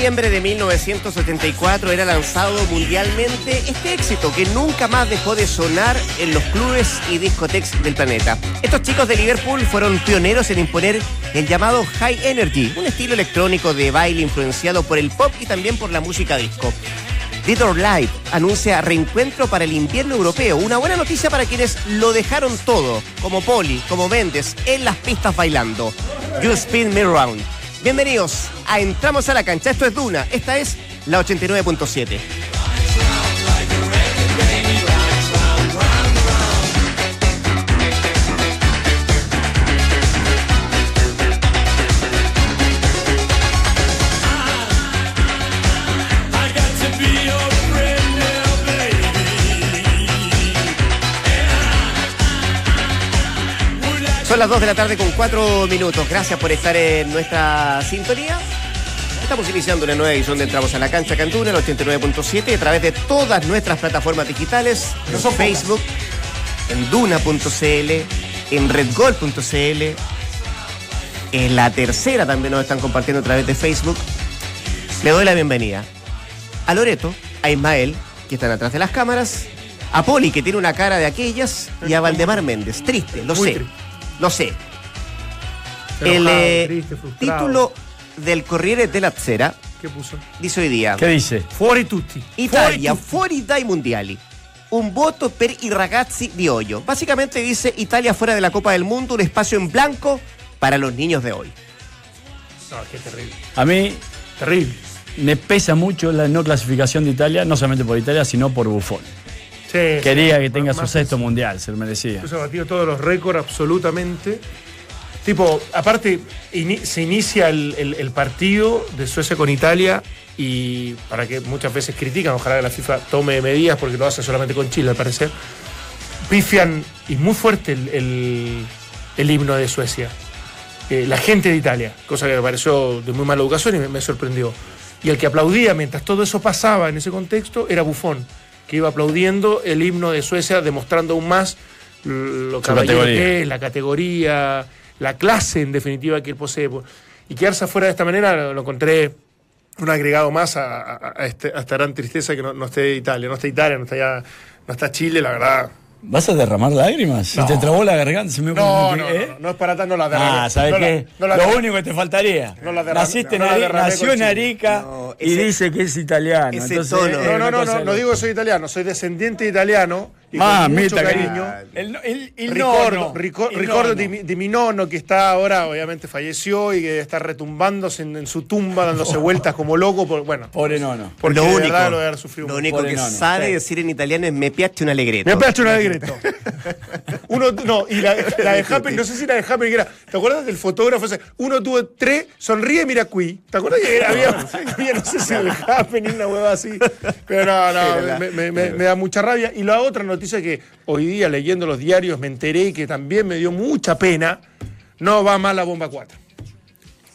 noviembre de 1974 era lanzado mundialmente este éxito que nunca más dejó de sonar en los clubes y discotecas del planeta. Estos chicos de Liverpool fueron pioneros en imponer el llamado High Energy, un estilo electrónico de baile influenciado por el pop y también por la música disco. Dead Live anuncia reencuentro para el invierno europeo. Una buena noticia para quienes lo dejaron todo, como Poli, como Méndez, en las pistas bailando. You Spin Me Round. Bienvenidos a Entramos a la cancha. Esto es Duna. Esta es la 89.7. las 2 de la tarde con 4 minutos. Gracias por estar en nuestra sintonía. Estamos iniciando una nueva edición de Entramos a la Cancha Cantuna, el 89.7, a través de todas nuestras plataformas digitales, en Facebook, en Duna.cl, en Redgol.cl, en la tercera también nos están compartiendo a través de Facebook. Le doy la bienvenida a Loreto, a Ismael, que están atrás de las cámaras, a Poli, que tiene una cara de aquellas, y a Valdemar Méndez. Triste, lo Muy sé. triste. Lo sé. Enojado, El eh, triste, frustrado. título del Corriere della Sera ¿Qué puso? dice hoy día ¿Qué dice? Fuori tutti. Italia Fuori tutti. fuori dai mondiali. Un voto per i ragazzi di hoyo. Básicamente dice Italia fuera de la Copa del Mundo, un espacio en blanco para los niños de hoy. No, qué terrible. A mí Terrible. me pesa mucho la no clasificación de Italia, no solamente por Italia, sino por Buffon. Sí, Quería sí, que tenga su sexto mundial, se lo merecía. Se ha batido todos los récords absolutamente. Tipo, aparte, ini- se inicia el, el- el partido de Suecia con Italia y para que muchas veces critican, ojalá que la FIFA tome medidas porque lo hace solamente con Chile al parecer, pifian y muy fuerte el, el- himno de Suecia. Eh, la gente de Italia, cosa que me pareció de muy mala educación y me, me sorprendió. Y el que aplaudía mientras todo eso pasaba en ese contexto era Buffon, que iba aplaudiendo el himno de Suecia, demostrando aún más lo caballero que es, la categoría, la clase en definitiva que él posee. Y quedarse afuera de esta manera lo, lo encontré un agregado más a, a- a este- a esta gran tristeza que no, no esté Italia, no está Italia, no está, ya, no está Chile, la verdad. ¿Vas a derramar lágrimas? Si No. te trabó la garganta, se me No, no, ¿eh? no, no, es para tanto, no la derramé. Ah, ¿sabes No la- qué? no la Lo derramé. único que te faltaría. No la derramé- Naciste no en la Ari- derramé nació en. Arica No, y ese- dice que es italiano. ese Entonces, tono. es No, no, no, no, no digo que soy italiano, soy descendiente de italiano y Mamita cariño. El, el, el Ricordo, ricordo mi nono que está ahora, obviamente falleció y que está retumbándose en, en su tumba, dándose vueltas como loco. Por, bueno, Pobre nono. porque lo de único, lo de sufrido lo mucho. único que nono, sabe sí. decir en italiano es me piace una alegría. Me piace una alegreto. Uno, no, y la, la de Happy, no sé si la de Happy que era. ¿Te acuerdas del fotógrafo? Uno, tuvo tres, sonríe, mira aquí. ¿Te acuerdas que había, había, no sé si el Happy ni una hueva así? Pero no, no, me, me- me- me da mucha rabia. Y la otra noticia que hoy día leyendo los diarios me enteré y que también me dio mucha pena, no va más la bomba 4.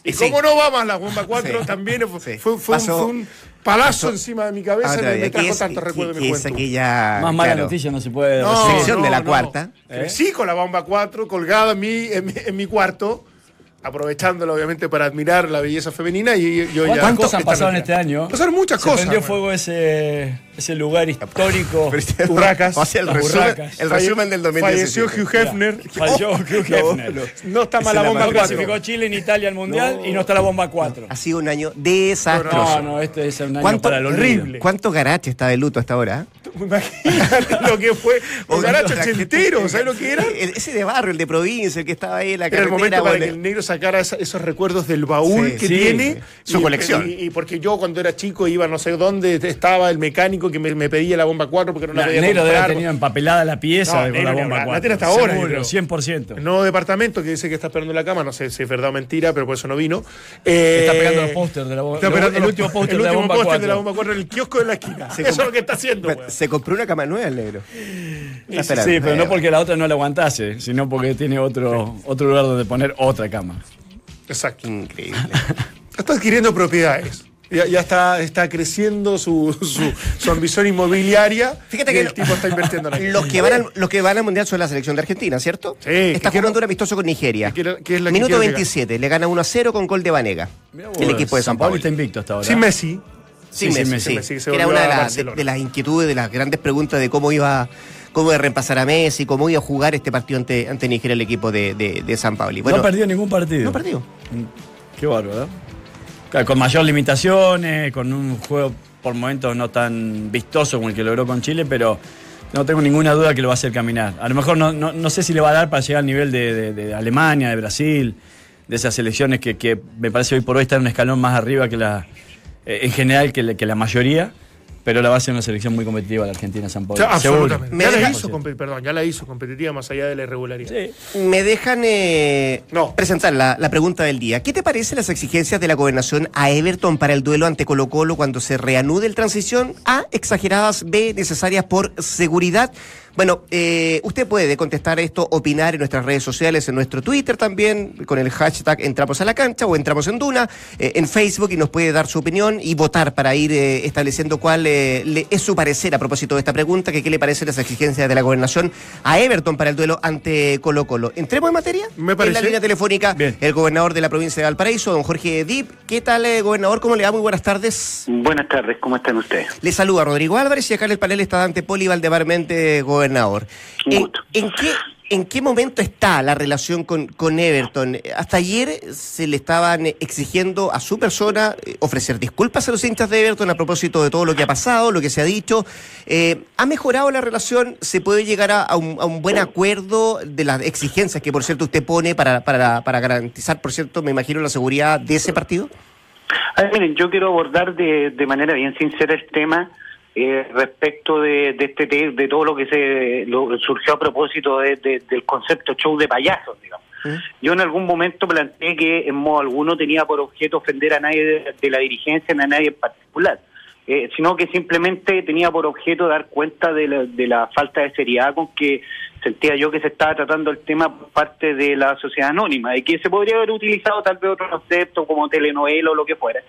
Y Sí. como no va más la bomba 4, Sí. también fue, Sí. fue- fue un, Pasó- fue un palazo pasó- encima de mi cabeza Otra y me, trajo es- tantos recuerdos de que mi es aquella Más mala claro, noticia no se puede No, sección de la cuarta. ¿Eh? Sí, con la bomba 4 colgada en mi, en mi, en mi cuarto, aprovechándolo obviamente para admirar la belleza femenina y yo ya... ¿Cuántas cosas han pasado en este año? Pasaron muchas Se cosas. prendió fuego ese, ese lugar histórico. Urracas. O sea, el resumen, burracas. el resumen del 2017. Falleció Hugh Hefner. Falló Hugh Hefner. No está Esa mal la es la bomba No más 4. clasificó Chile ni Italia al mundial y no está la bomba 4. Ha sido un año desastroso. No, no, este es un año ¿Cuánto, para el olvido. terrible. ¿Cuánto garache está de luto hasta ahora? Imagínate lo que fue. Un gente- ochentero, ¿sabes lo que era? El- ese de barrio, el de provincia, el que estaba ahí en la Era el carretera. momento para bueno, que el negro sacara esa- esos recuerdos del baúl Sí, que sí, tiene. su Y- colección. Y, y porque yo cuando era chico iba no sé dónde, estaba el mecánico que me, me pedía la bomba 4 porque no la La, podía negro debe comprar. haber tenido empapelada la pieza No, con negro la bomba hablar. 4. La tiene hasta ahora, Seguro, negro. 100%. El nuevo departamento que dice que está esperando la cama, no sé si es verdad o mentira, pero por eso no vino. Eh, Está pegando los pósters de la bomba- está el pegando los- último póster de la último bomba póster de la 4. bomba 4 en el kiosco de la esquina. Eso es lo que está haciendo. Se compró una cama nueva el negro. Sí, pero no porque la otra no la aguantase, sino porque tiene otro, otro lugar donde poner otra cama. Exacto. Increíble. Está adquiriendo propiedades. Ya, ya está, está creciendo su, su, su ambición inmobiliaria. Fíjate y que el tipo está invirtiendo en los que, van al, los que van al Mundial son la selección de Argentina, ¿cierto? Sí, Está jugando quiero- un amistoso con Nigeria. que quiero- que es la que Minuto quiero llegar. 27, le gana 1 a 0 con gol de Vanega. El equipo de San Paulo. está invicto hasta ahora. Sin Messi. Sin Sí, sí, Messi, Messi. sí. Messi, era una de, a las- de- de las inquietudes, de las grandes preguntas de cómo iba cómo iba a reemplazar a Messi, cómo iba a jugar este partido ante, ante Nigeria el equipo de, de, de San Paulo. no ha perdido ningún partido. No perdió. Qué bárbaro, ¿eh? Con mayor limitaciones, con un juego por momentos no tan vistoso como el que logró con Chile, pero no tengo ninguna duda que lo va a hacer caminar. A lo mejor no, no, no sé si le va a dar para llegar al nivel de, Alemania, de Brasil, de esas selecciones que, que me parece hoy por hoy están un escalón más arriba que la, eh, en general que la mayoría, pero la va a ser una selección muy competitiva la Argentina San O Paulo. sea, Seguro. absolutamente. Me Ya la, hizo, compe- perdón, ya la hizo competitiva más allá de la irregularidad. Sí. Me dejan eh, No. presentar la, la pregunta del día. ¿Qué te parecen las exigencias de la gobernación a Everton para el duelo ante Colo Colo cuando se reanude el transición? A, exageradas, B, necesarias por seguridad. Bueno, eh, usted puede contestar esto, opinar en nuestras redes sociales, en nuestro Twitter también, con el hashtag Entramos a la cancha o Entramos en Duna, eh, en Facebook y nos puede dar su opinión y votar para ir eh, estableciendo cuál eh, le- es su parecer a propósito de esta pregunta, que qué le parecen las exigencias de la gobernación a Everton para el duelo ante Colo Colo. ¿Entremos en materia? Me En parece. la línea telefónica, Bien. el gobernador de la provincia de Valparaíso, don Jorge Dip. ¿Qué tal, eh, gobernador? ¿Cómo le va? Muy buenas tardes. Buenas tardes, ¿cómo están ustedes? Le saluda Rodrigo Álvarez y acá en el panel está Dante Poli Valdebarmente, gobernador. Un ¿En, qué, ¿En qué momento está la relación con, con Everton? Hasta ayer se le estaban exigiendo a su persona eh, ofrecer disculpas a los hinchas de Everton a propósito de todo lo que ha pasado, lo que se ha dicho. Eh, ¿Ha mejorado la relación? ¿Se puede llegar a, a un, a un buen acuerdo de las exigencias que, por cierto, usted pone para, para, para garantizar, por cierto, me imagino, la seguridad de ese partido? A ver, miren, yo quiero abordar de, de manera bien sincera el tema eh, respecto de, de este te- de todo lo que se lo- surgió a propósito de- de- del concepto show de payasos, digamos. Yo en algún momento planteé que en modo alguno tenía por objeto ofender a nadie de, de la dirigencia, ni a nadie en particular, eh, sino que simplemente tenía por objeto dar cuenta de la, de la falta de seriedad con que sentía yo que se estaba tratando el tema por parte de la sociedad anónima y que se podría haber utilizado tal vez otro concepto como telenovela o lo que fuera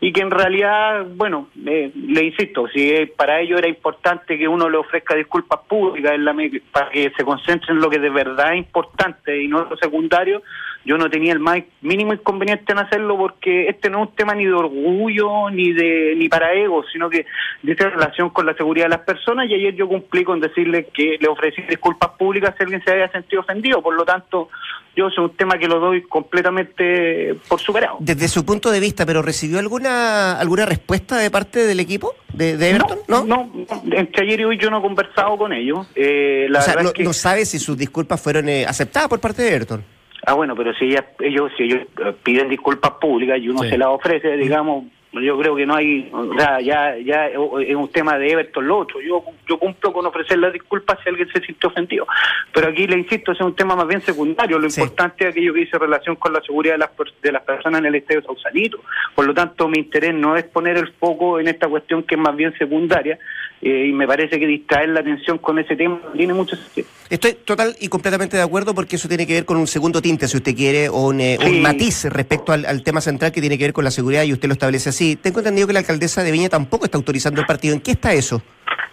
y que en realidad, bueno, eh, le insisto, si eh, para ello era importante que uno le ofrezca disculpas públicas en la para que se concentre en lo que de verdad es importante y no lo secundario, yo no tenía el más mínimo inconveniente en hacerlo porque este no es un tema ni de orgullo ni de ni para ego, sino que dice relación con la seguridad de las personas y ayer yo cumplí con decirle que le ofrecí disculpas públicas si alguien se había sentido ofendido, por lo tanto yo es un tema que lo doy completamente por superado. Desde su punto de vista, ¿pero recibió alguna alguna respuesta de parte del equipo de, de Everton? No, no, no, entre ayer y hoy yo no he conversado con ellos. Eh, la o sea, verdad no, es que- no sabe si sus disculpas fueron eh, aceptadas por parte de Everton. Ah, bueno, pero si ella- ellos si ellos eh, piden disculpas públicas y uno Sí. se las ofrece, digamos, yo creo que no hay, o sea, ya ya es un tema de Everton lo otro. Yo yo cumplo con ofrecer las disculpas si alguien se sintió ofendido. Pero aquí le insisto, ese es un tema más bien secundario. Lo Sí. importante es aquello que dice relación con la seguridad de las de las personas en el estadio Sausalito. Por lo tanto, mi interés no es poner el foco en esta cuestión que es más bien secundaria eh, y me parece que distraer la atención con ese tema tiene mucho sentido. Estoy total y completamente de acuerdo porque eso tiene que ver con un segundo tinte, si usted quiere, o un, eh, un Sí. matiz respecto al, al tema central que tiene que ver con la seguridad y usted lo establece así. Tengo entendido que la alcaldesa de Viña tampoco está autorizando el partido. ¿En qué está eso?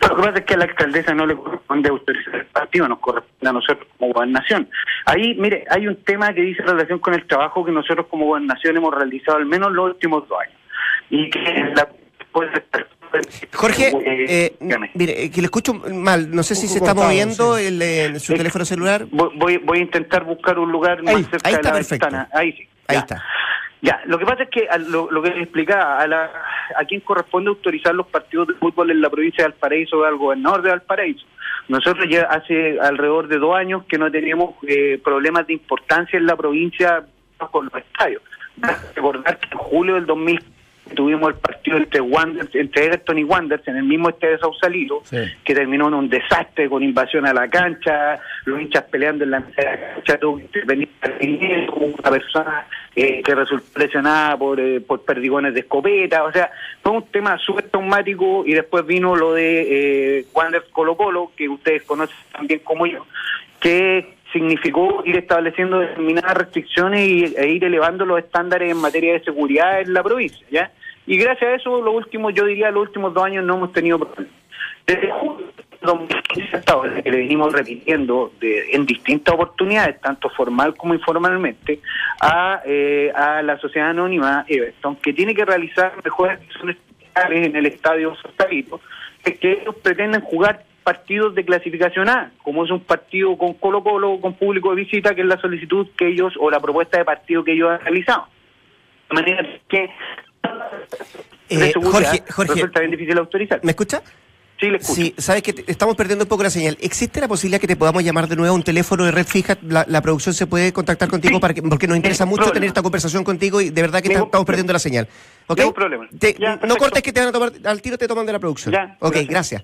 Lo que pasa es que a la alcaldesa no le corresponde autorizar el partido, nos corresponde a nosotros como gobernación. Ahí, mire, hay un tema que dice relación con el trabajo que nosotros como gobernación hemos realizado al menos los últimos dos años. Y que la... pues, Jorge, eh, eh, dígame. mire, eh, que le escucho mal. No sé si se está moviendo el, eh, su Eh, teléfono celular. Voy, voy, a intentar buscar un lugar Ahí, cerca ahí de está la perfecto. ventana. Ahí sí. Ahí está. Ya, lo que pasa es que a lo, lo que les explicaba, a, la, a quien corresponde autorizar los partidos de fútbol en la provincia de Valparaíso al gobernador de Valparaíso. Nosotros ya hace alrededor de dos años que no teníamos eh, problemas de importancia en la provincia con los estadios. Recordar que en julio del 2000 tuvimos el partido entre Wanderers, entre Everton y Wanderers en el mismo estadio de Sausalito, Sí. que terminó en un desastre con invasión a la cancha, los hinchas peleando en la cancha, tuvo que intervenir una persona eh, que resultó lesionada por, eh, por perdigones de escopeta, o sea, fue un tema súper traumático y después vino lo de eh, Wanderers Colo Colo, que ustedes conocen también como yo, que significó ir estableciendo determinadas restricciones y, e ir elevando los estándares en materia de seguridad en la provincia, ¿ya? Y gracias a eso, los últimos, yo diría, los últimos dos años no hemos tenido problemas. Desde julio de 2015 hasta que le venimos repitiendo de, en distintas oportunidades, tanto formal como informalmente, a, eh, a la sociedad anónima Everton, que tiene que realizar mejores acciones en el estadio es que ellos pretenden jugar partidos de clasificación A, como es un partido con Colo Colo, con público de visita, que es la solicitud que ellos, o la propuesta de partido que ellos han realizado. De manera que Eh, de Jorge, Jorge, resulta bien difícil autorizar. ¿Me escucha? Sí, le escucho. Sí, sabes que te- estamos perdiendo un poco la señal. ¿Existe la posibilidad que te podamos llamar de nuevo a un teléfono de red fija? La, la producción se puede contactar contigo Sí. para que, porque nos interesa mucho problema. tener esta conversación contigo y de verdad que estamos perdiendo la señal. ¿Ok? Ningún problema. Te- Ya, no cortes que te van a tomar, al tiro te toman de la producción. Ya, ok, gracias. gracias.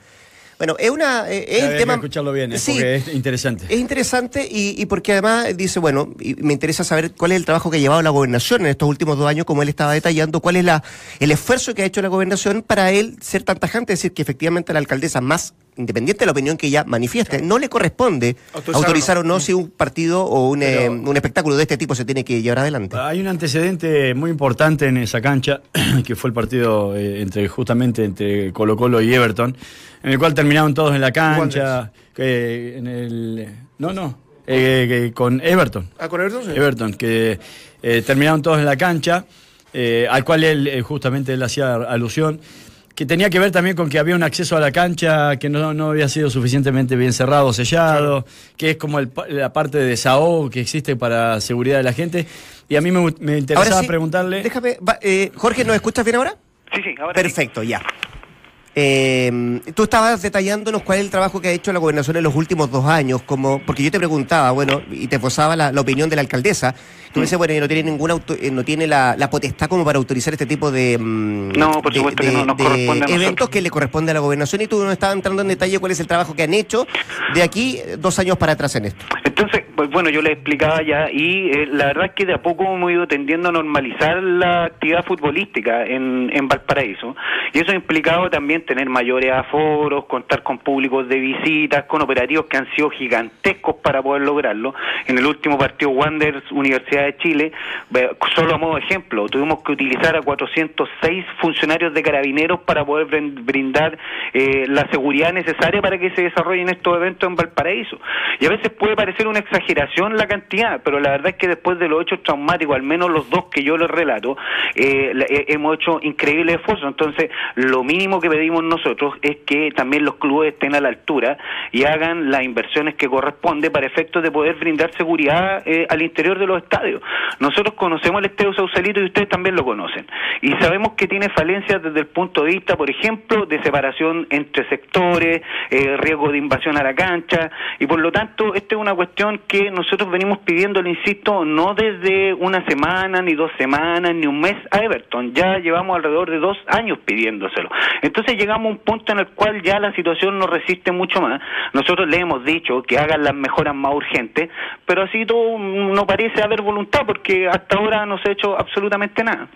Bueno, es una eh, es que tema escucharlo bien, eh, Sí, porque es interesante. es interesante y, y porque además dice, bueno, y me interesa saber cuál es el trabajo que ha llevado la gobernación en estos últimos dos años, como él estaba detallando, cuál es la el esfuerzo que ha hecho la gobernación para él ser tan tajante, decir, que efectivamente la alcaldesa más independiente de la opinión que ella manifieste, no le corresponde Autorizar autorizar o o no si un partido o un, eh, un espectáculo de este tipo se tiene que llevar adelante. Hay un antecedente muy importante en esa cancha, que fue el partido eh, entre justamente entre Colo Colo y Everton, en el cual terminaron todos en la cancha, que en el no no eh, que con Everton, ¿Ah, con Everton? Sí. Everton, que eh, terminaron todos en la cancha, eh, al cual él eh, justamente él hacía alusión, que tenía que ver también con que había un acceso a la cancha que no, no había sido suficientemente bien cerrado, sellado, que es como el la parte de desahogo que existe para seguridad de la gente. Y a mí me, me interesaba sí, preguntarle... Déjame, va, eh, Jorge, ¿nos escuchas bien ahora? Sí, sí, ahora sí. Perfecto, ya. Eh, tú estabas detallándonos cuál es el trabajo que ha hecho la gobernación en los últimos dos años, como porque yo te preguntaba, bueno, y te posaba la, la opinión de la alcaldesa. Tú me dices, bueno, no tiene ninguna auto- eh, no tiene la, la potestad como para autorizar este tipo de, mm, No, por de- supuesto que de- no nos de corresponde a nosotros. eventos que le corresponde a la gobernación y tú nos estabas entrando en detalle cuál es el trabajo que han hecho de aquí dos años para atrás en esto. Pues bueno, yo le explicaba ya y eh, la verdad es que de a poco hemos ido tendiendo a normalizar la actividad futbolística en, en Valparaíso y eso ha implicado también tener mayores aforos, contar con públicos de visitas, con operativos que han sido gigantescos para poder lograrlo. En el último partido Wanderers Universidad de Chile, solo a modo de ejemplo, tuvimos que utilizar a 406 funcionarios de carabineros para poder brin- brindar eh, la seguridad necesaria para que se desarrollen estos eventos en Valparaíso. Y a veces puede parecer una exageración la cantidad, pero la verdad es que después de los hechos traumáticos, al menos los dos que yo les relato, eh, eh, hemos hecho increíbles esfuerzos. Entonces, lo mínimo que pedimos nosotros es que también los clubes estén a la altura y hagan las inversiones que corresponde para efectos de poder brindar seguridad eh, al interior de los estadios. Nosotros conocemos el Estadio Sausalito y ustedes también lo conocen. Y sabemos que tiene falencias desde el punto de vista, por ejemplo, de separación entre sectores, eh, riesgo de invasión a la cancha, y por lo tanto, esta es una cuestión que nosotros venimos pidiendo, le insisto, no desde una semana, ni dos semanas, ni un mes a Everton. Ya llevamos alrededor de dos años pidiéndoselo. Entonces llegamos a un punto en el cual ya la situación no resiste mucho más. Nosotros le hemos dicho que hagan las mejoras más urgentes, pero así todo no parece haber voluntad, porque hasta ahora no se ha hecho absolutamente nada.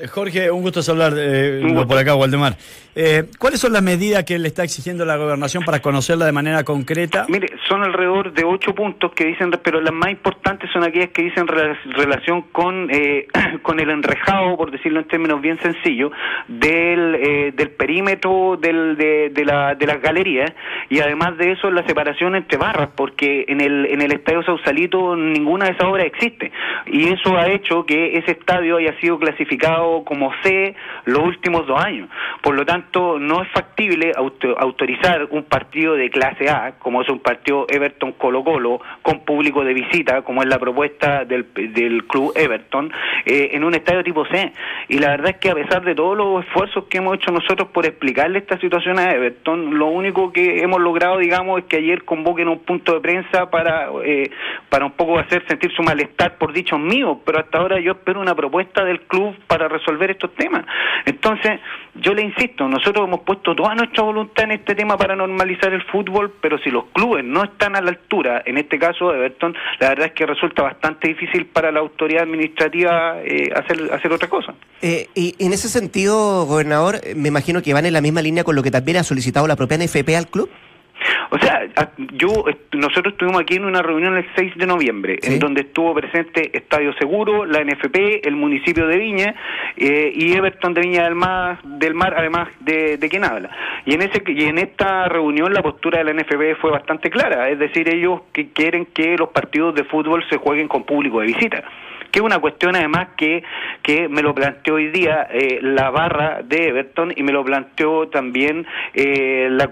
Eh, Jorge, un gusto hablar eh, gusto. por acá, Waldemar. Eh, ¿Cuáles son las medidas que le está exigiendo la gobernación para conocerla de manera concreta? Mire, son alrededor de ocho puntos que dicen, pero las más importantes son aquellas que dicen rela- relación con eh, con el enrejado, por decirlo en términos bien sencillos, del, eh, del perímetro del, de, de, la, de las galerías y además de eso la separación entre barras, porque en el, en el Estadio Sausalito ninguna de esas obras existe y eso ha hecho que ese estadio haya sido clasificado como C los últimos dos años. Por lo tanto, no es factible auto- autorizar un partido de clase A, como es un partido Everton Colo Colo, con público de visita, como es la propuesta del, del club Everton, eh, en un estadio tipo C. Y la verdad es que a pesar de todos los esfuerzos que hemos hecho nosotros por explicarle esta situación a Everton, lo único que hemos logrado, digamos, es que ayer convoquen un punto de prensa para, eh, para un poco hacer sentir su malestar por dichos míos, pero hasta ahora yo espero una propuesta del club para resolver estos temas. Entonces, yo le insisto, nosotros hemos puesto toda nuestra voluntad en este tema para normalizar el fútbol, pero si los clubes no están a la altura, en este caso Everton, la verdad es que resulta bastante difícil para la autoridad administrativa eh, hacer, hacer otra cosa. Eh, y en ese sentido, gobernador, eh, me imagino que van en la misma línea con lo que también ha solicitado la propia NFP al club. O sea, yo nosotros estuvimos aquí en una reunión el 6 de noviembre, en donde estuvo presente Estadio Seguro, la NFP, el municipio de Viña eh, y Everton de Viña del Mar, del Mar además de, de quien habla. Y en ese y en esta reunión la postura de la NFP fue bastante clara, es decir, ellos que quieren que los partidos de fútbol se jueguen con público de visita que es una cuestión además que, que me lo planteó hoy día eh, la barra de Everton y me lo planteó también eh, la,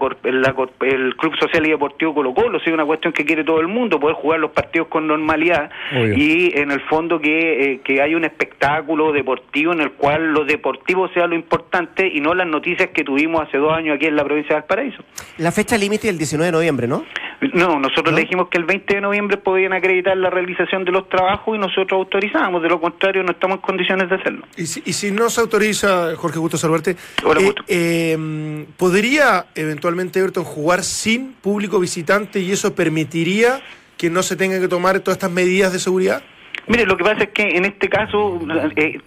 el Club Social y Deportivo Colo Colo, es una cuestión que quiere todo el mundo, poder jugar los partidos con normalidad y en el fondo que, eh, que hay un espectáculo deportivo en el cual lo deportivo sea lo importante y no las noticias que tuvimos hace dos años aquí en la provincia de Valparaíso. La fecha límite es el 19 de noviembre, ¿no? No, nosotros le dijimos que el 20 de noviembre podían acreditar la realización de los trabajos y nosotros autorizamos de lo contrario no estamos en condiciones de hacerlo. Y si, no se autoriza, Jorge Gusto salvarte, eh, eh, ¿podría eventualmente Everton jugar sin público visitante y eso permitiría que no se tengan que tomar todas estas medidas de seguridad? Mire, lo que pasa es que en este caso eh,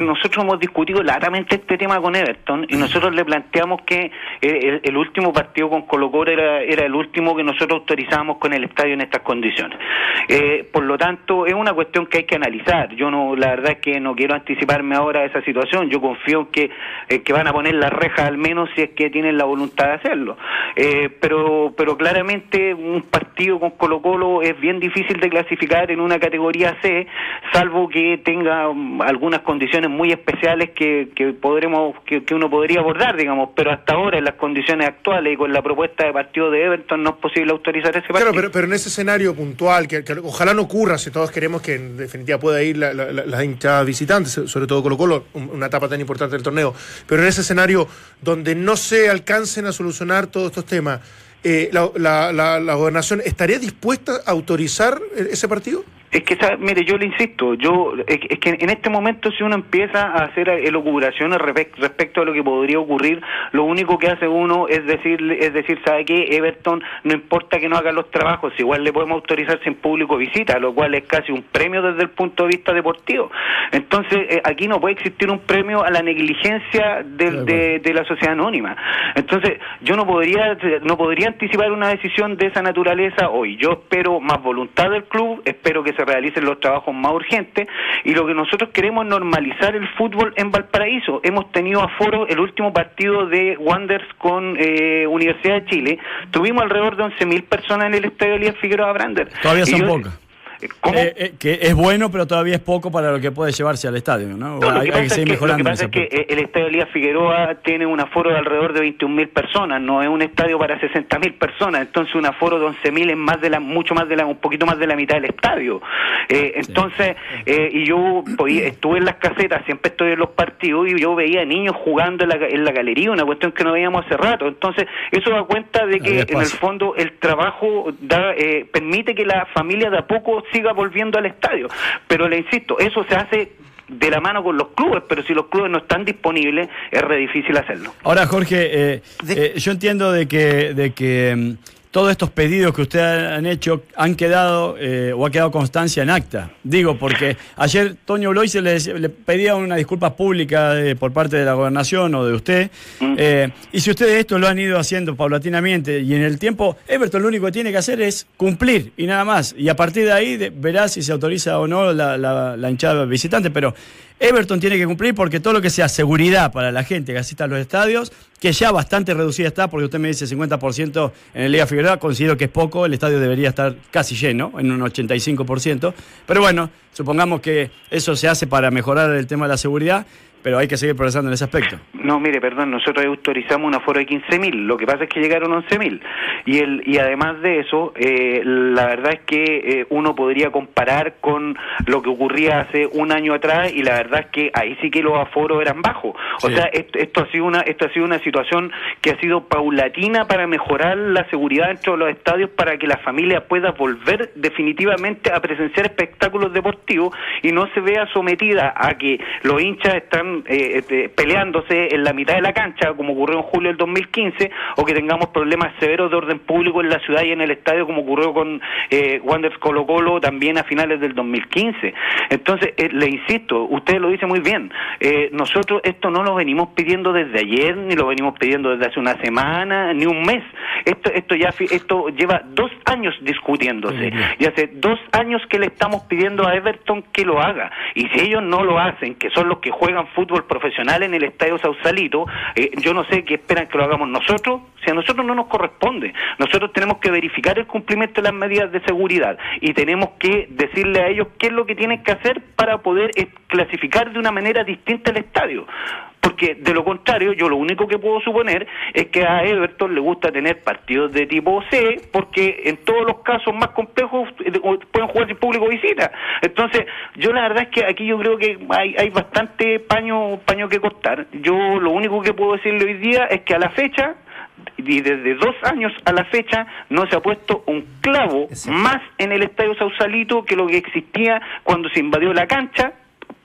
nosotros hemos discutido largamente este tema con Everton y nosotros le planteamos que eh, el, último partido con Colo Colo era, el último que nosotros autorizábamos con el estadio en estas condiciones. Eh, por lo tanto, es una cuestión que hay que analizar. Yo no, la verdad es que no quiero anticiparme ahora a esa situación. Yo confío que, que van a poner la reja al menos si es que tienen la voluntad de hacerlo. pero, pero claramente un partido con Colo Colo es bien difícil de clasificar en una categoría C salvo que tenga um, algunas condiciones muy especiales que, que podremos que, uno podría abordar, digamos, pero hasta ahora en las condiciones actuales y con la propuesta de partido de Everton no es posible autorizar ese partido. Claro, pero, pero en ese escenario puntual, que, ojalá no ocurra, si todos queremos que en definitiva pueda ir la, la, hinchada visitantes, sobre todo Colo Colo, una etapa tan importante del torneo, pero en ese escenario donde no se alcancen a solucionar todos estos temas, eh, la, la gobernación estaría dispuesta a autorizar ese partido? Es que, mire, yo le insisto, yo es, que en este momento si uno empieza a hacer elucubraciones respecto a lo que podría ocurrir, lo único que hace uno es decir, es decir, ¿sabe qué? Everton, no importa que no haga los trabajos, igual le podemos autorizar sin público visita, lo cual es casi un premio desde el punto de vista deportivo. Entonces, eh, aquí no puede existir un premio a la negligencia de, de, la sociedad anónima. Entonces, yo no podría, no podría anticipar una decisión de esa naturaleza hoy. Yo espero más voluntad del club, espero que se realicen los trabajos más urgentes y lo que nosotros queremos es normalizar el fútbol en Valparaíso. Hemos tenido aforo el último partido de Wanderers con eh, Universidad de Chile. Tuvimos alrededor de 11.000 personas en el estadio Elías Figueroa Brander. Todavía son pocas. Eh, eh, que es bueno, pero todavía es poco para lo que puede llevarse al estadio, ¿no? hay, que, seguir mejorando. Lo que pasa es que eh, el estadio Elías Figueroa tiene un aforo de alrededor de 21.000 personas, no es un estadio para 60.000 personas, entonces un aforo de 11.000 es más de la, mucho más de la, un poquito más de la mitad del estadio. entonces, y yo pues, estuve en las casetas, siempre estoy en los partidos y yo veía niños jugando en la, en la galería, una cuestión que no veíamos hace rato. Entonces, eso da cuenta de que en el fondo el trabajo da, permite que la familia de a poco siga volviendo al estadio. Pero le insisto, eso se hace de la mano con los clubes, pero si los clubes no están disponibles, es re difícil hacerlo. Ahora, Jorge, eh, eh, yo entiendo de que, de que mm, todos estos pedidos que ustedes han hecho han quedado eh, o ha quedado constancia en acta. Digo, porque ayer Toño Blois le, le, pedía una disculpa pública por parte de la gobernación o de usted. Mm. Eh, y si ustedes esto lo han ido haciendo paulatinamente y en el tiempo, Everton lo único que tiene que hacer es cumplir y nada más. Y a partir de ahí verá si se autoriza o no la, la hinchada visitante. Pero Everton tiene que cumplir porque todo lo que sea seguridad para la gente que asista a los estadios, que ya bastante reducida está, porque usted me dice 50% en el Liga Figueroa, considero que es poco, el estadio debería estar casi lleno, en un 85%. Pero bueno, supongamos que eso se hace para mejorar el tema de la seguridad pero hay que seguir progresando en ese aspecto. No, mire, perdón, nosotros autorizamos un aforo de 15.000, lo que pasa es que llegaron 11.000. Y, el, y además de eso, eh, la verdad es que eh, uno podría comparar con lo que ocurría hace un año atrás y la verdad es que ahí sí que los aforos eran bajos. O sea, esto, ha sido una, esto ha sido una situación que ha sido paulatina para mejorar la seguridad dentro de los estadios para que la familia pueda volver definitivamente a presenciar espectáculos deportivos y no se vea sometida a que los hinchas están eh, este, peleándose en la mitad de la cancha, como ocurrió en julio del 2015, o que tengamos problemas severos de orden público en la ciudad y en el estadio, como ocurrió con eh, Wanderers Colo Colo también a finales del 2015. Entonces, eh, le insisto, usted lo dice muy bien, eh, nosotros esto no lo venimos pidiendo desde ayer, ni lo venimos pidiendo desde hace una semana, ni un mes. Esto, esto ya esto lleva dos años discutiéndose y hace dos años que le estamos pidiendo a Everton que lo haga. Y si ellos no lo hacen, que son los que juegan fútbol profesional en el Estadio Sausalito, eh, yo no sé qué esperan que lo hagamos nosotros, si a nosotros no nos corresponde. Nosotros tenemos que verificar el cumplimiento de las medidas de seguridad y tenemos que decirle a ellos qué es lo que tienen que hacer para poder eh, clasificar de una manera distinta el estadio. Porque de lo contrario, yo lo único que puedo suponer es que a Everton le gusta tener partidos de tipo C, porque en todos los casos más complejos eh, pueden jugar sin público visita. Entonces, yo la verdad es que aquí yo creo que hay, hay bastante paño, paño que cortar. Yo lo único que puedo decirle hoy día es que a la fecha y desde dos años a la fecha no se ha puesto un clavo Exacto. más en el Estadio Sausalito que lo que existía cuando se invadió la cancha